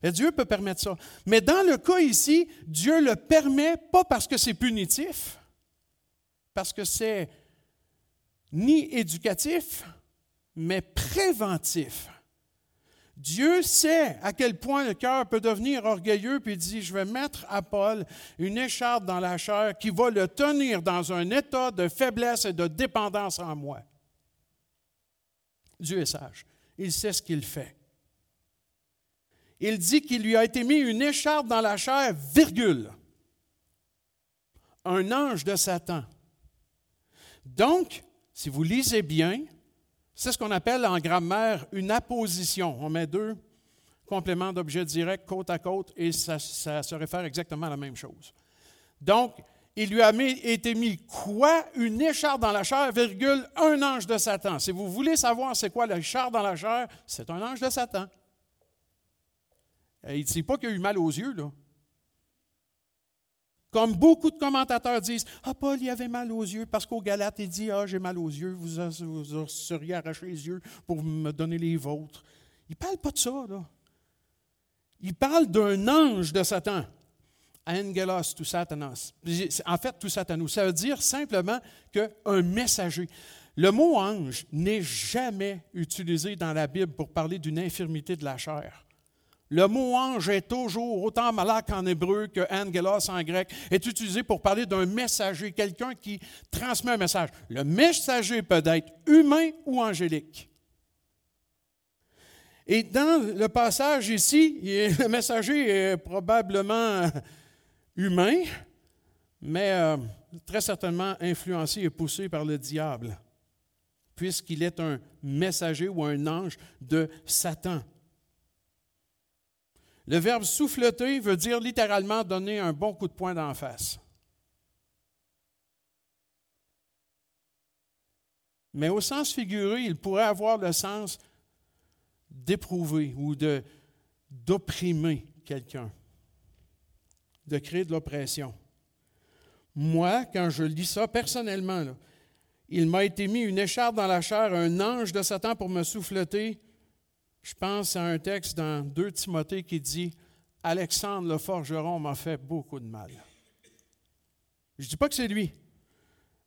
Dieu peut permettre ça. Mais dans le cas ici, Dieu le permet pas parce que c'est punitif, parce que c'est ni éducatif, mais préventif. Dieu sait à quel point le cœur peut devenir orgueilleux, puis il dit, je vais mettre à Paul une écharpe dans la chair qui va le tenir dans un état de faiblesse et de dépendance en moi. Dieu est sage. Il sait ce qu'il fait il dit qu'il lui a été mis une écharpe dans la chair, virgule. Un ange de Satan. Donc, si vous lisez bien, c'est ce qu'on appelle en grammaire une apposition. On met deux compléments d'objets directs côte à côte et ça, se réfère exactement à la même chose. Donc, il lui a été mis quoi? Une écharpe dans la chair, virgule, un ange de Satan. Si vous voulez savoir c'est quoi l'écharpe dans la chair, c'est un ange de Satan. Il ne dit pas qu'il a eu mal aux yeux, là. Comme beaucoup de commentateurs disent, Ah, Paul, il avait mal aux yeux parce qu'au Galate, il dit, Ah, j'ai mal aux yeux, vous, vous seriez arraché les yeux pour me donner les vôtres. Il ne parle pas de ça, là. Il parle d'un ange de Satan. Angelos tout Satanas. En fait, tout Satanos. Ça veut dire simplement qu'un messager. Le mot ange n'est jamais utilisé dans la Bible pour parler d'une infirmité de la chair. Le mot ange est toujours, autant malak en hébreu que angelos en grec, est utilisé pour parler d'un messager, quelqu'un qui transmet un message. Le messager peut être humain ou angélique. Et dans le passage ici, le messager est probablement humain, mais euh, très certainement influencé et poussé par le diable, puisqu'il est un messager ou un ange de Satan. Le verbe souffleter veut dire littéralement donner un bon coup de poing d'en face. Mais au sens figuré, il pourrait avoir le sens d'éprouver ou d'opprimer quelqu'un, de créer de l'oppression. Moi, quand je lis ça personnellement, il m'a été mis une écharpe dans la chair, un ange de Satan pour me souffleter, je pense à un texte dans 2 Timothée qui dit Alexandre le forgeron m'a fait beaucoup de mal. Je ne dis pas que c'est lui,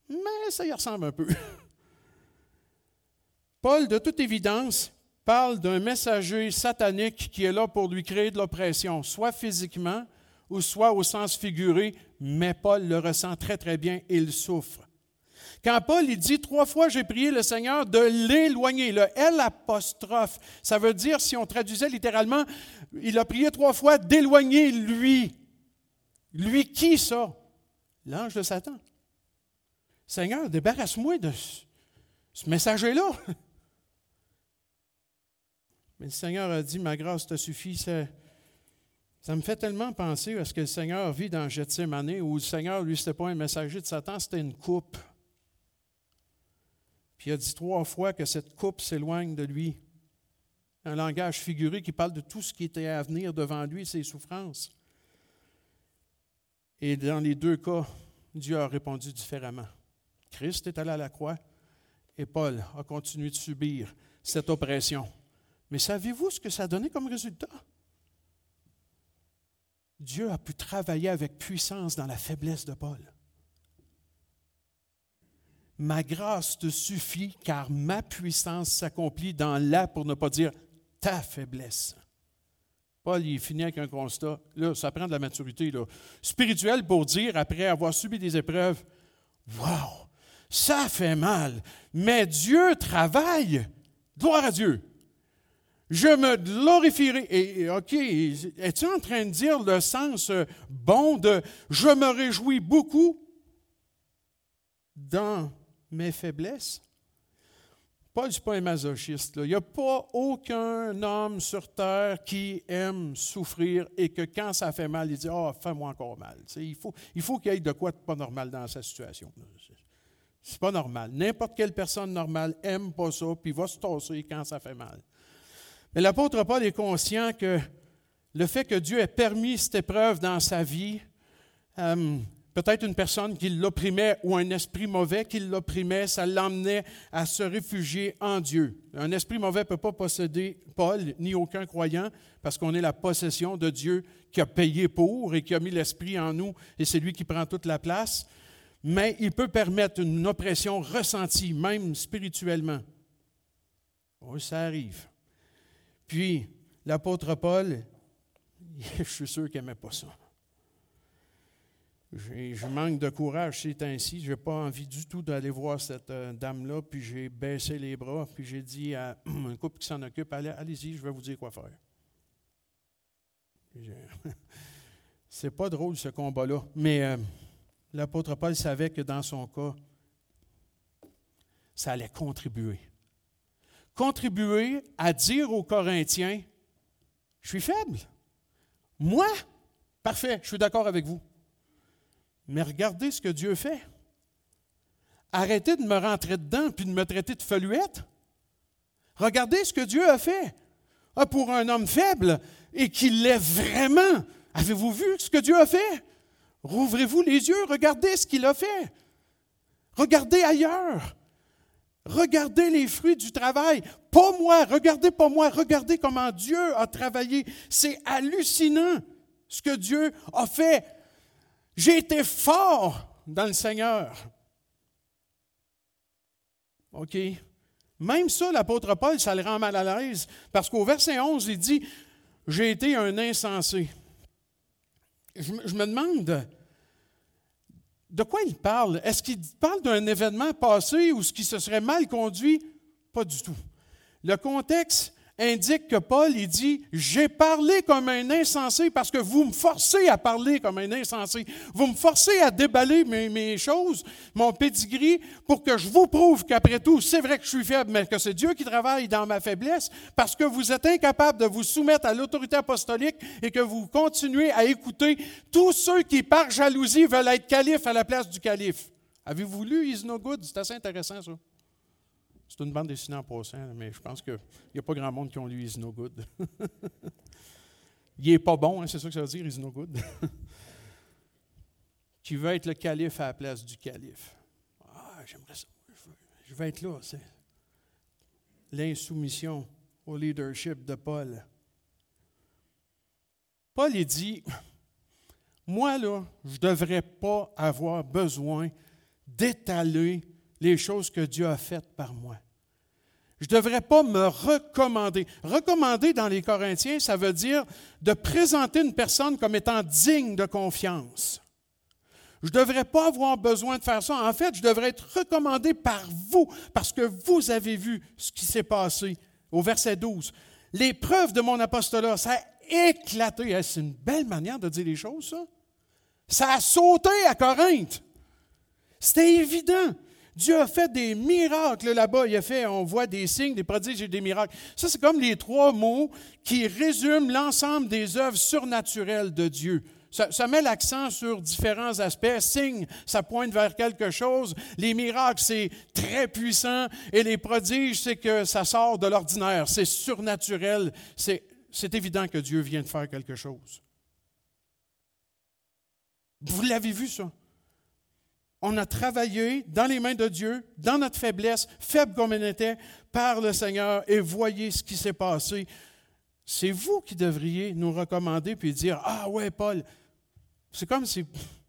mais ça y ressemble un peu. Paul, de toute évidence, parle d'un messager satanique qui est là pour lui créer de l'oppression, soit physiquement ou soit au sens figuré, mais Paul le ressent très très bien et il souffre. Quand Paul il dit trois fois j'ai prié le Seigneur de l'éloigner, le L apostrophe, ça veut dire, si on traduisait littéralement, il a prié trois fois d'éloigner lui. Lui qui ça? L'ange de Satan. Seigneur, débarrasse-moi de ce messager-là. Mais le Seigneur a dit, ma grâce te suffit. Ça, ça me fait tellement penser à ce que le Seigneur vit dans Gethsemane, où le Seigneur, lui, ce n'était pas un messager de Satan, c'était une coupe. Puis il a dit trois fois que cette coupe s'éloigne de lui. Un langage figuré qui parle de tout ce qui était à venir devant lui, ses souffrances. Et dans les deux cas, Dieu a répondu différemment. Christ est allé à la croix et Paul a continué de subir cette oppression. Mais savez-vous ce que ça a donné comme résultat? Dieu a pu travailler avec puissance dans la faiblesse de Paul. Ma grâce te suffit car ma puissance s'accomplit dans la, pour ne pas dire ta faiblesse. Paul, il finit avec un constat. Là, ça prend de la maturité là. spirituelle pour dire, après avoir subi des épreuves, Wow, ça fait mal, mais Dieu travaille. Gloire à Dieu. Je me glorifierai. Et, OK, es-tu en train de dire le sens euh, bon de je me réjouis beaucoup dans mes faiblesses? Paul n'est pas un masochiste. Il n'y a pas aucun homme sur terre qui aime souffrir et que quand ça fait mal, il dit Ah, oh, fais-moi encore mal. il faut qu'il y ait de quoi de pas normal dans sa situation. C'est pas normal. N'importe quelle personne normale aime pas ça, puis va se tasser quand ça fait mal. Mais l'apôtre Paul est conscient que le fait que Dieu ait permis cette épreuve dans sa vie, euh, Peut-être une personne qui l'opprimait ou un esprit mauvais qui l'opprimait, ça l'emmenait à se réfugier en Dieu. Un esprit mauvais ne peut pas posséder Paul ni aucun croyant parce qu'on est la possession de Dieu qui a payé pour et qui a mis l'esprit en nous et c'est lui qui prend toute la place. Mais il peut permettre une oppression ressentie, même spirituellement. Oui, ça arrive. Puis, l'apôtre Paul, je suis sûr qu'il n'aimait pas ça. Je manque de courage ces temps-ci. Je n'ai pas envie du tout d'aller voir cette euh, dame-là. Puis j'ai baissé les bras. Puis j'ai dit à un couple qui s'en occupe allez, allez-y, je vais vous dire quoi faire. C'est pas drôle ce combat-là. Mais euh, l'apôtre Paul savait que dans son cas, ça allait contribuer. Contribuer à dire aux Corinthiens Je suis faible. Moi Parfait, je suis d'accord avec vous. Mais regardez ce que Dieu fait. Arrêtez de me rentrer dedans puis de me traiter de feluette. Regardez ce que Dieu a fait. Ah, pour un homme faible et qu'il l'est vraiment. Avez-vous vu ce que Dieu a fait? Rouvrez-vous les yeux, regardez ce qu'il a fait. Regardez ailleurs. Regardez les fruits du travail. Pas moi, regardez pas moi, regardez comment Dieu a travaillé. C'est hallucinant ce que Dieu a fait. J'ai été fort dans le Seigneur. OK? Même ça, l'apôtre Paul, ça le rend mal à l'aise, parce qu'au verset 11, il dit, j'ai été un insensé. Je, me demande, de quoi il parle? Est-ce qu'il parle d'un événement passé ou ce qui se serait mal conduit? Pas du tout. Le contexte indique que Paul, il dit, j'ai parlé comme un insensé parce que vous me forcez à parler comme un insensé. Vous me forcez à déballer mes, choses, mon pedigree, pour que je vous prouve qu'après tout, c'est vrai que je suis faible, mais que c'est Dieu qui travaille dans ma faiblesse, parce que vous êtes incapable de vous soumettre à l'autorité apostolique et que vous continuez à écouter tous ceux qui, par jalousie, veulent être calife à la place du calife. Avez-vous lu Is No Good? C'est assez intéressant, ça. C'est une bande dessinée en passant, mais je pense qu'il n'y a pas grand monde qui ont lu Is No Good. Il n'est pas bon, hein, c'est ça que ça veut dire, Is No Good? qui veut être le calife à la place du calife. Ah, j'aimerais ça. Je veux être là. C'est l'insoumission au leadership de Paul. Paul il dit Moi, là, je ne devrais pas avoir besoin d'étaler les choses que Dieu a faites par moi. Je ne devrais pas me recommander. Recommander dans les Corinthiens, ça veut dire de présenter une personne comme étant digne de confiance. Je ne devrais pas avoir besoin de faire ça. En fait, je devrais être recommandé par vous, parce que vous avez vu ce qui s'est passé au verset 12. Les preuves de mon apostolat, ça a éclaté. C'est une belle manière de dire les choses, ça. Ça a sauté à Corinthe. C'était évident. Dieu a fait des miracles là-bas. Il a fait, on voit des signes, des prodiges et des miracles. Ça, c'est comme les trois mots qui résument l'ensemble des œuvres surnaturelles de Dieu. Ça, met l'accent sur différents aspects. Signe, ça pointe vers quelque chose. Les miracles, c'est très puissant. Et les prodiges, c'est que ça sort de l'ordinaire. C'est surnaturel. C'est évident que Dieu vient de faire quelque chose. Vous l'avez vu, ça? On a travaillé dans les mains de Dieu, dans notre faiblesse, faible comme on était, par le Seigneur, et voyez ce qui s'est passé. C'est vous qui devriez nous recommander puis dire Ah ouais, Paul, c'est comme si.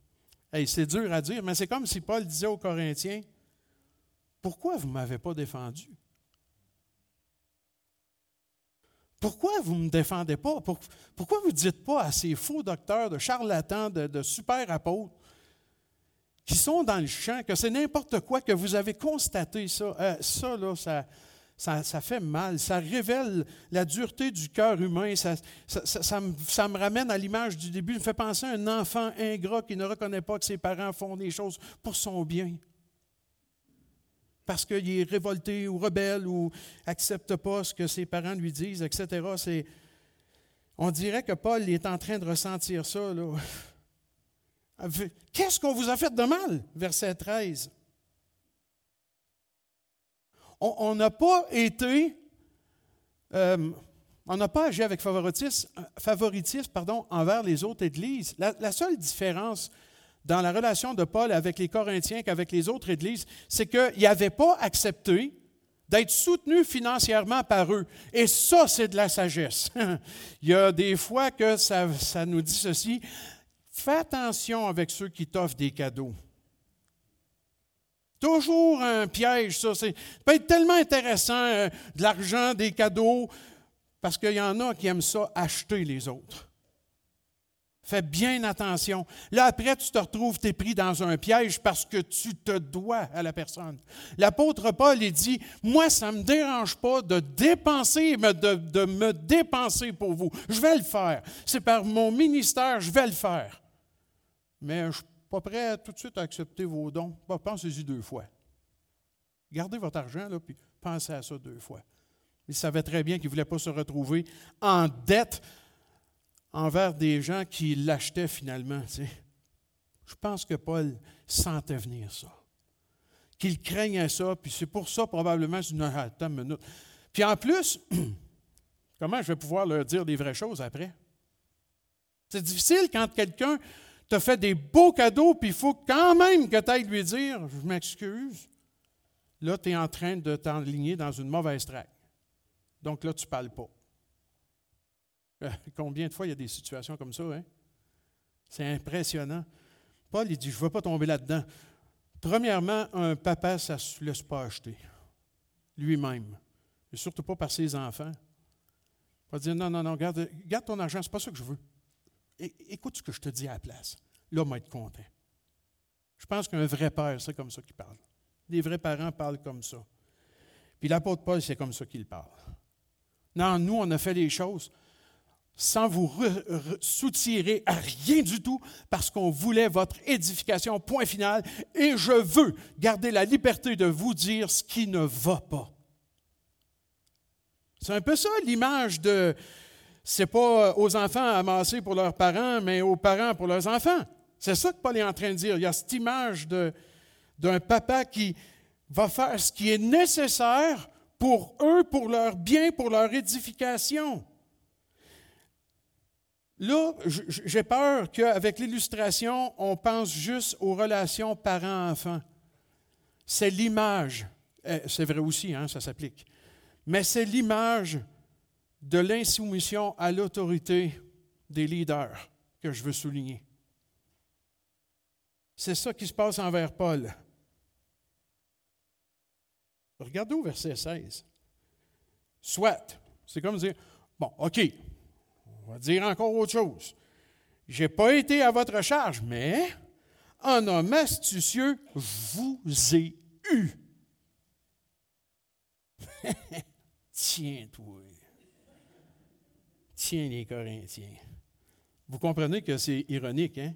c'est dur à dire, mais c'est comme si Paul disait aux Corinthiens Pourquoi vous ne m'avez pas défendu? Pourquoi vous ne me défendez pas? Pourquoi vous ne dites pas à ces faux docteurs, de charlatans, de, super apôtres, qui sont dans le champ, que c'est n'importe quoi, que vous avez constaté ça? Euh, ça, là, ça, ça, fait mal. Ça révèle la dureté du cœur humain. Ça, ça, me, ça, me, ramène à l'image du début. Ça me fait penser à un enfant ingrat qui ne reconnaît pas que ses parents font des choses pour son bien parce qu'il est révolté ou rebelle ou accepte pas ce que ses parents lui disent, etc. On dirait que Paul est en train de ressentir ça. Qu'est-ce qu'on vous a fait de mal? Verset 13. On n'a pas été, euh, on n'a pas agi avec favoritisme, envers les autres églises. la seule différence dans la relation de Paul avec les Corinthiens qu'avec les autres églises, c'est qu'il n'avait pas accepté d'être soutenu financièrement par eux. Et ça, c'est de la sagesse. Il y a des fois que ça, ça nous dit ceci, fais attention avec ceux qui t'offrent des cadeaux. Toujours un piège, ça. Ça peut être tellement intéressant, euh, de l'argent, des cadeaux, parce qu'il y en a qui aiment ça, acheter les autres. Fais bien attention. Là, après, tu te retrouves, tu es pris dans un piège parce que tu te dois à la personne. L'apôtre Paul, il dit, moi, ça ne me dérange pas de dépenser, de me dépenser pour vous. Je vais le faire. C'est par mon ministère, je vais le faire. Mais je ne suis pas prêt tout de suite à accepter vos dons. Pensez-y deux fois. Gardez votre argent, là, puis pensez à ça deux fois. Il savait très bien qu'il ne voulait pas se retrouver en dette envers des gens qui l'achetaient finalement. Je pense que Paul sentait venir ça. Qu'il craignait ça, puis c'est pour ça probablement, une attends une minute. Puis en plus, comment je vais pouvoir leur dire des vraies choses après? C'est difficile quand quelqu'un te fait des beaux cadeaux, puis il faut quand même que tu ailles lui dire Je m'excuse. Là, tu es en train de t'enligner dans une mauvaise traque. Donc là, tu ne parles pas. Combien de fois il y a des situations comme ça, hein? C'est impressionnant. Paul, il dit, je ne veux pas tomber là-dedans. Premièrement, un papa, ça ne se laisse pas acheter. Lui-même. Et surtout pas par ses enfants. Il va dire, non, non, non, garde, garde ton argent, ce n'est pas ça que je veux. Écoute ce que je te dis à la place. Là, va être content. Je pense qu'un vrai père, c'est comme ça qu'il parle. Les vrais parents parlent comme ça. Puis l'apôtre Paul, c'est comme ça qu'il parle. Non, nous, on a fait les choses sans vous soutirer à rien du tout, parce qu'on voulait votre édification, point final, et je veux garder la liberté de vous dire ce qui ne va pas. C'est un peu ça l'image de, c'est pas aux enfants amassés pour leurs parents, mais aux parents pour leurs enfants. C'est ça que Paul est en train de dire. Il y a cette image d'un papa qui va faire ce qui est nécessaire pour eux, pour leur bien, pour leur édification. Là, j'ai peur qu'avec l'illustration, on pense juste aux relations parents-enfants. C'est l'image, eh, c'est vrai aussi, hein, ça s'applique, mais c'est l'image de l'insoumission à l'autorité des leaders que je veux souligner. C'est ça qui se passe envers Paul. Regardez au verset 16. Soit, c'est comme dire, bon, OK, on va dire encore autre chose. Je n'ai pas été à votre charge, mais un homme astucieux vous ai eu. Tiens-toi. Tiens les Corinthiens. Vous comprenez que c'est ironique, hein?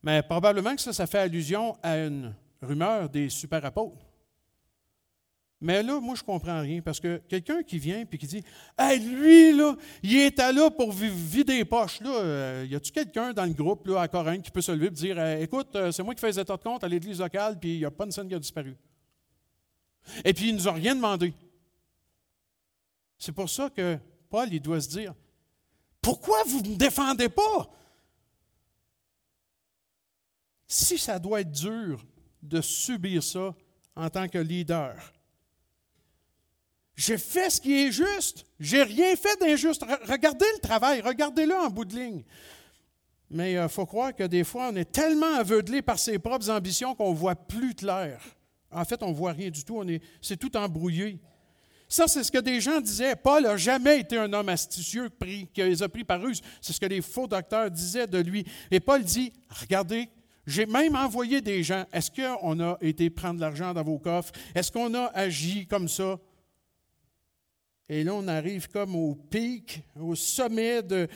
Mais probablement que ça, ça fait allusion à une rumeur des super apôtres. Mais là, moi, je ne comprends rien parce que quelqu'un qui vient et qui dit Hey, lui, là, il est là pour vider les poches. Là. Euh, y a-tu quelqu'un dans le groupe là, à Corinthe qui peut se lever et dire Écoute, euh, c'est moi qui fais les états de compte à l'église locale, puis il n'y a pas une scène qui a disparu. Et puis, il ne nous a rien demandé. C'est pour ça que Paul, il doit se dire Pourquoi vous ne me défendez pas? Si ça doit être dur de subir ça en tant que leader, j'ai fait ce qui est juste. J'ai rien fait d'injuste. Regardez le travail, regardez-le en bout de ligne. Mais il euh, faut croire que des fois, on est tellement aveuglé par ses propres ambitions qu'on ne voit plus clair. En fait, on ne voit rien du tout. C'est tout embrouillé. Ça, c'est ce que des gens disaient. Paul n'a jamais été un homme astucieux qui les a pris par ruse. C'est ce que les faux docteurs disaient de lui. Et Paul dit, regardez, j'ai même envoyé des gens. Est-ce qu'on a été prendre l'argent dans vos coffres? Est-ce qu'on a agi comme ça? Et là, on arrive comme au pic, au sommet de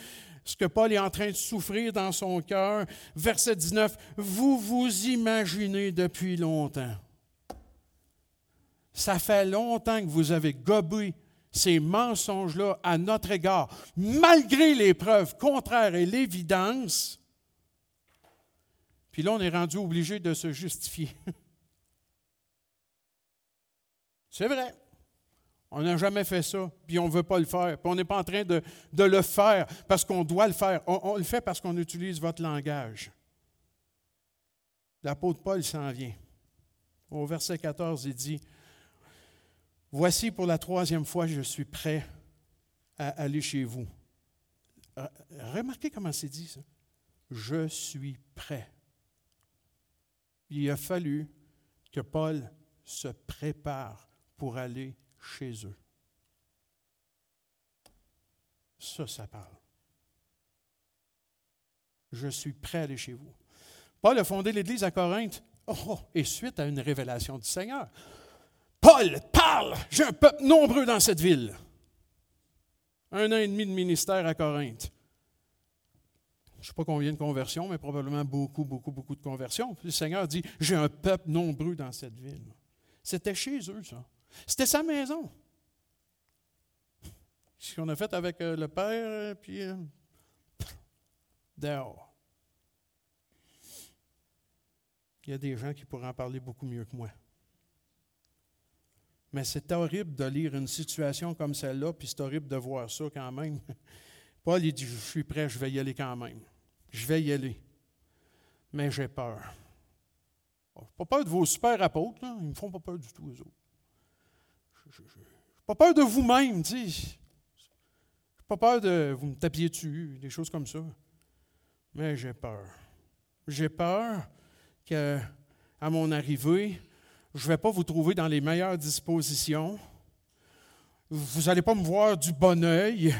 ce que Paul est en train de souffrir dans son cœur. Verset 19, vous vous imaginez depuis longtemps. Ça fait longtemps que vous avez gobé ces mensonges-là à notre égard, malgré les preuves contraires et l'évidence. Puis là, on est rendu obligé de se justifier. C'est vrai. On n'a jamais fait ça, puis on ne veut pas le faire. Puis on n'est pas en train de, le faire parce qu'on doit le faire. On, le fait parce qu'on utilise votre langage. L'apôtre Paul s'en vient. Au verset 14, il dit, Voici pour la troisième fois, je suis prêt à aller chez vous. Remarquez comment c'est dit ça. Je suis prêt. Il a fallu que Paul se prépare pour aller chez eux. Ça, ça parle. Je suis prêt à aller chez vous. Paul a fondé l'Église à Corinthe, oh, et suite à une révélation du Seigneur. Paul parle, j'ai un peuple nombreux dans cette ville. Un an et demi de ministère à Corinthe. Je ne sais pas combien de conversions, mais probablement beaucoup, beaucoup, beaucoup de conversions. le Seigneur dit, j'ai un peuple nombreux dans cette ville. C'était chez eux, ça. C'était sa maison. Ce qu'on a fait avec euh, le Père, euh, puis euh, dehors. Il y a des gens qui pourraient en parler beaucoup mieux que moi. Mais c'est horrible de lire une situation comme celle-là, puis c'est horrible de voir ça quand même. Paul, il dit, je suis prêt, je vais y aller quand même. Je vais y aller. Mais j'ai peur. Pas peur de vos super apôtres, ils ne me font pas peur du tout, eux autres je pas peur de vous-même, tu sais. pas peur de vous me tapiez dessus, des choses comme ça. Mais j'ai peur. J'ai peur qu'à mon arrivée, je ne vais pas vous trouver dans les meilleures dispositions. Vous n'allez pas me voir du bon œil.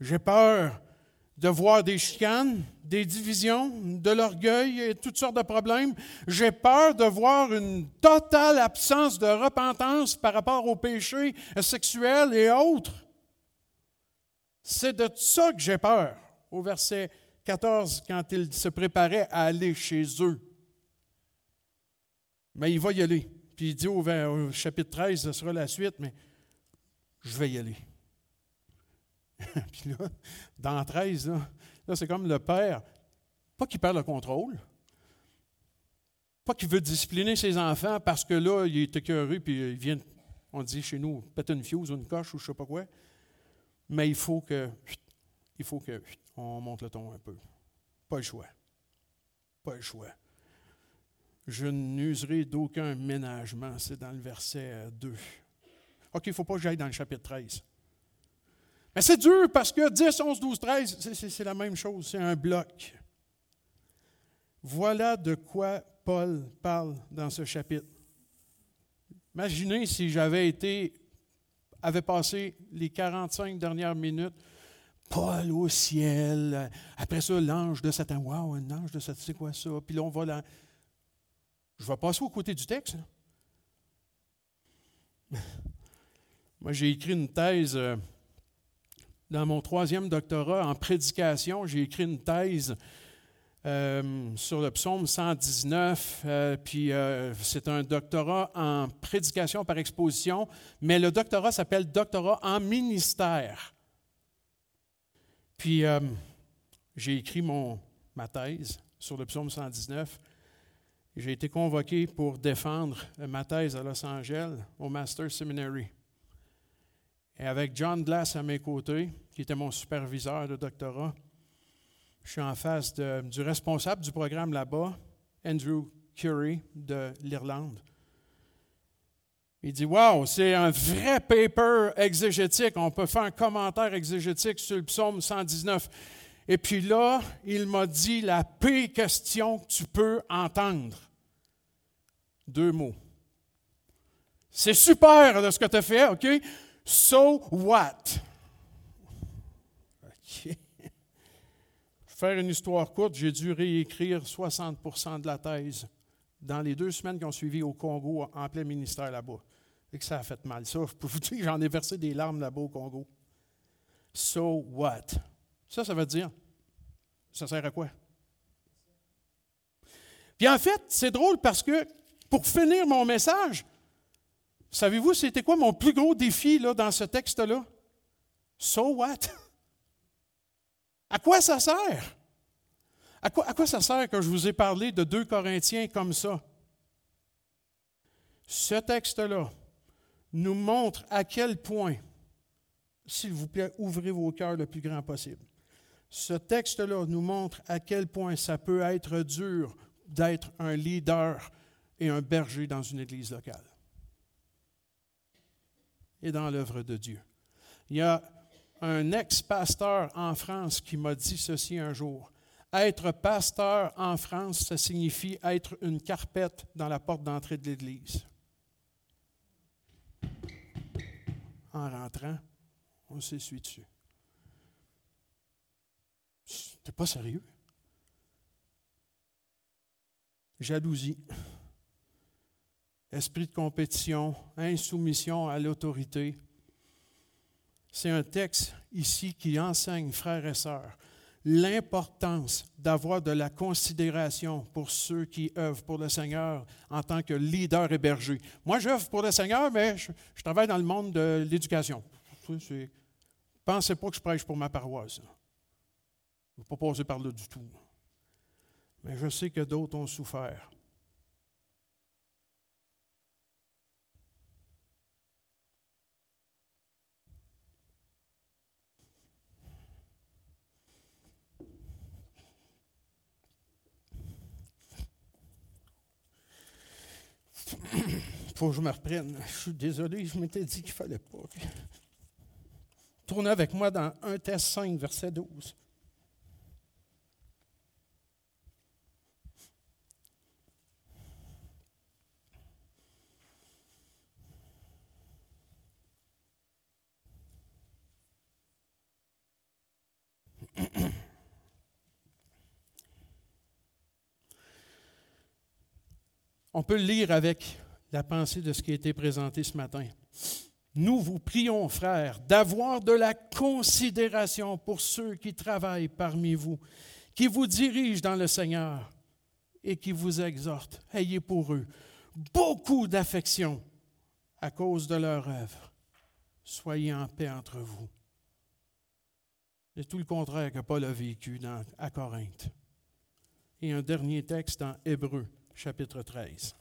J'ai peur de voir des chicanes, des divisions, de l'orgueil et toutes sortes de problèmes. J'ai peur de voir une totale absence de repentance par rapport aux péchés sexuels et autres. C'est de ça que j'ai peur, au verset 14, quand il se préparait à aller chez eux. Mais il va y aller. Puis il dit au, au chapitre 13, ce sera la suite, mais je vais y aller. Puis là, dans 13, là, c'est comme le père, pas qu'il perd le contrôle, pas qu'il veut discipliner ses enfants parce que là, il est écœuré, puis il vient, on dit chez nous, péter une fuse ou une coche ou je sais pas quoi. Mais il faut que, il faut que, on monte le ton un peu. Pas le choix. Pas le choix. Je n'userai d'aucun ménagement. C'est dans le verset 2. OK, il ne faut pas que j'aille dans le chapitre 13. Mais c'est dur parce que 10, 11, 12, 13, c'est la même chose, c'est un bloc. Voilà de quoi Paul parle dans ce chapitre. Imaginez si j'avais été, avait passé les 45 dernières minutes, Paul au ciel, après ça, l'ange de Satan. Waouh, un ange de Satan, c'est quoi ça? Puis là, on va là. Je vais passer au côté du texte. Moi, j'ai écrit une thèse. Euh, dans mon troisième doctorat en prédication, j'ai écrit une thèse euh, sur le psaume 119, euh, puis c'est un doctorat en prédication par exposition, mais le doctorat s'appelle doctorat en ministère. Puis j'ai écrit mon, ma thèse sur le psaume 119. J'ai été convoqué pour défendre ma thèse à Los Angeles, au Master Seminary. Et avec John Glass à mes côtés, qui était mon superviseur de doctorat, je suis en face du responsable du programme là-bas, Andrew Curry de l'Irlande. Il dit Wow, c'est un vrai paper exégétique. On peut faire un commentaire exégétique sur le psaume 119. Et puis là, il m'a dit la pire question que tu peux entendre. Deux mots. C'est super de ce que tu as fait, OK? So what? OK. Faire une histoire courte, j'ai dû réécrire 60% de la thèse dans les deux semaines qui ont suivi au Congo en plein ministère là-bas. Et que ça a fait mal. Ça, je peux vous dire que j'en ai versé des larmes là-bas au Congo. So what? Ça, ça veut dire, ça sert à quoi? Puis en fait, c'est drôle parce que pour finir mon message, savez-vous c'était quoi mon plus gros défi là, dans ce texte-là? So what? À quoi ça sert? À quoi, ça sert que je vous ai parlé de 2 Corinthiens comme ça? Ce texte-là nous montre à quel point, s'il vous plaît, ouvrez vos cœurs le plus grand possible. Ce texte-là nous montre à quel point ça peut être dur d'être un leader et un berger dans une église locale et dans l'œuvre de Dieu. Il y a un ex-pasteur en France qui m'a dit ceci un jour. Être pasteur en France, ça signifie être une carpette dans la porte d'entrée de l'Église. En rentrant, on s'essuie dessus. C'est pas sérieux? Jalousie, esprit de compétition, insoumission à l'autorité. C'est un texte ici qui enseigne, frères et sœurs, l'importance d'avoir de la considération pour ceux qui œuvrent pour le Seigneur en tant que leader hébergé. Moi, j'œuvre pour le Seigneur, mais je, travaille dans le monde de l'éducation. Pensez pas que je prêche pour ma paroisse. Ne vais pas passer par là du tout. Mais je sais que d'autres ont souffert. faut que je me reprenne. Je suis désolé, je m'étais dit qu'il ne fallait pas. Tournez avec moi dans 1 Test 5, verset 12. On peut le lire avec la pensée de ce qui a été présenté ce matin. Nous vous prions, frères, d'avoir de la considération pour ceux qui travaillent parmi vous, qui vous dirigent dans le Seigneur et qui vous exhortent. Ayez pour eux beaucoup d'affection à cause de leur œuvre. Soyez en paix entre vous. C'est tout le contraire que Paul a vécu à Corinthe. Et un dernier texte dans Hébreu, chapitre 13.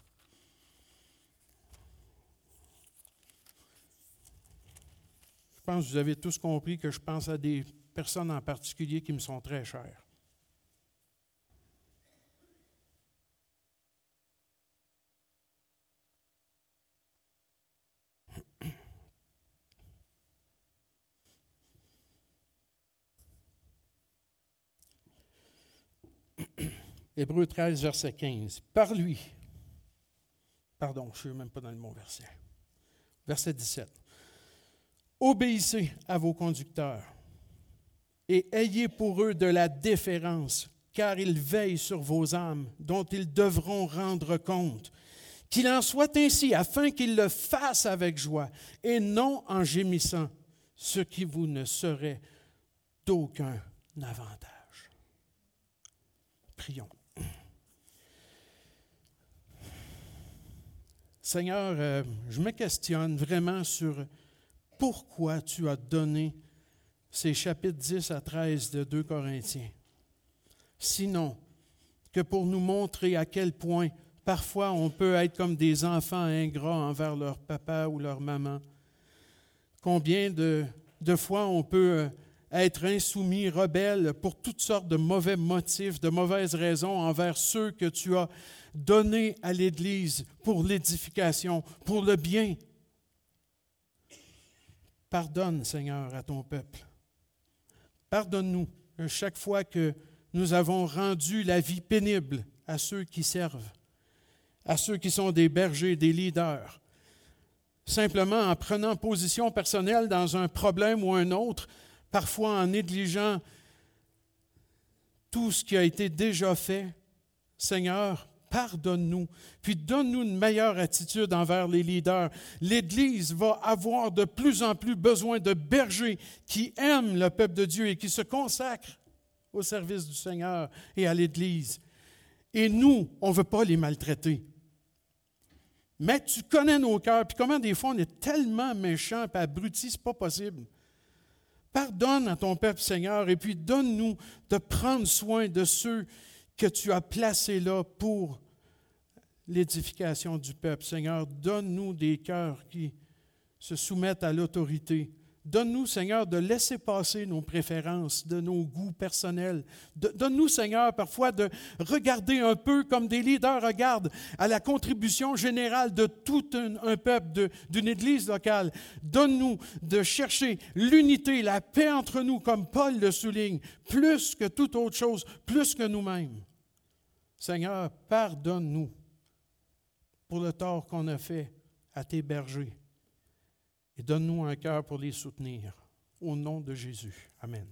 Je pense que vous avez tous compris que je pense à des personnes en particulier qui me sont très chères. Hébreu 13, verset 15. Par lui, pardon, je ne suis même pas dans le bon verset. Verset 17. Obéissez à vos conducteurs et ayez pour eux de la déférence, car ils veillent sur vos âmes, dont ils devront rendre compte. Qu'il en soit ainsi, afin qu'ils le fassent avec joie et non en gémissant, ce qui vous ne serait d'aucun avantage. Prions. Seigneur, euh, je me questionne vraiment sur pourquoi tu as donné ces chapitres 10 à 13 de 2 Corinthiens. Sinon, que pour nous montrer à quel point parfois on peut être comme des enfants ingrats envers leur papa ou leur maman. Combien de, fois on peut euh, être insoumis, rebelle pour toutes sortes de mauvais motifs, de mauvaises raisons envers ceux que tu as donnés à l'Église pour l'édification, pour le bien Pardonne, Seigneur, à ton peuple. Pardonne-nous chaque fois que nous avons rendu la vie pénible à ceux qui servent, à ceux qui sont des bergers, des leaders. simplement en prenant position personnelle dans un problème ou un autre, parfois en négligeant tout ce qui a été déjà fait. Seigneur, pardonne-nous, puis donne-nous une meilleure attitude envers les leaders. L'Église va avoir de plus en plus besoin de bergers qui aiment le peuple de Dieu et qui se consacrent au service du Seigneur et à l'Église. Et nous, on ne veut pas les maltraiter. Mais tu connais nos cœurs, puis comment des fois on est tellement méchants et abrutis, c'est pas possible. Pardonne à ton peuple, Seigneur, et puis donne-nous de prendre soin de ceux que tu as placés là pour l'édification du peuple. Seigneur, donne-nous des cœurs qui se soumettent à l'autorité, Donne-nous, Seigneur, de laisser passer nos préférences, de nos goûts personnels. Donne-nous, Seigneur, parfois de regarder un peu comme des leaders regardent à la contribution générale de tout un, peuple, d'une église locale. Donne-nous de chercher l'unité, la paix entre nous, comme Paul le souligne, plus que toute autre chose, plus que nous-mêmes. Seigneur, pardonne-nous pour le tort qu'on a fait à tes bergers et donne-nous un cœur pour les soutenir. Au nom de Jésus. Amen.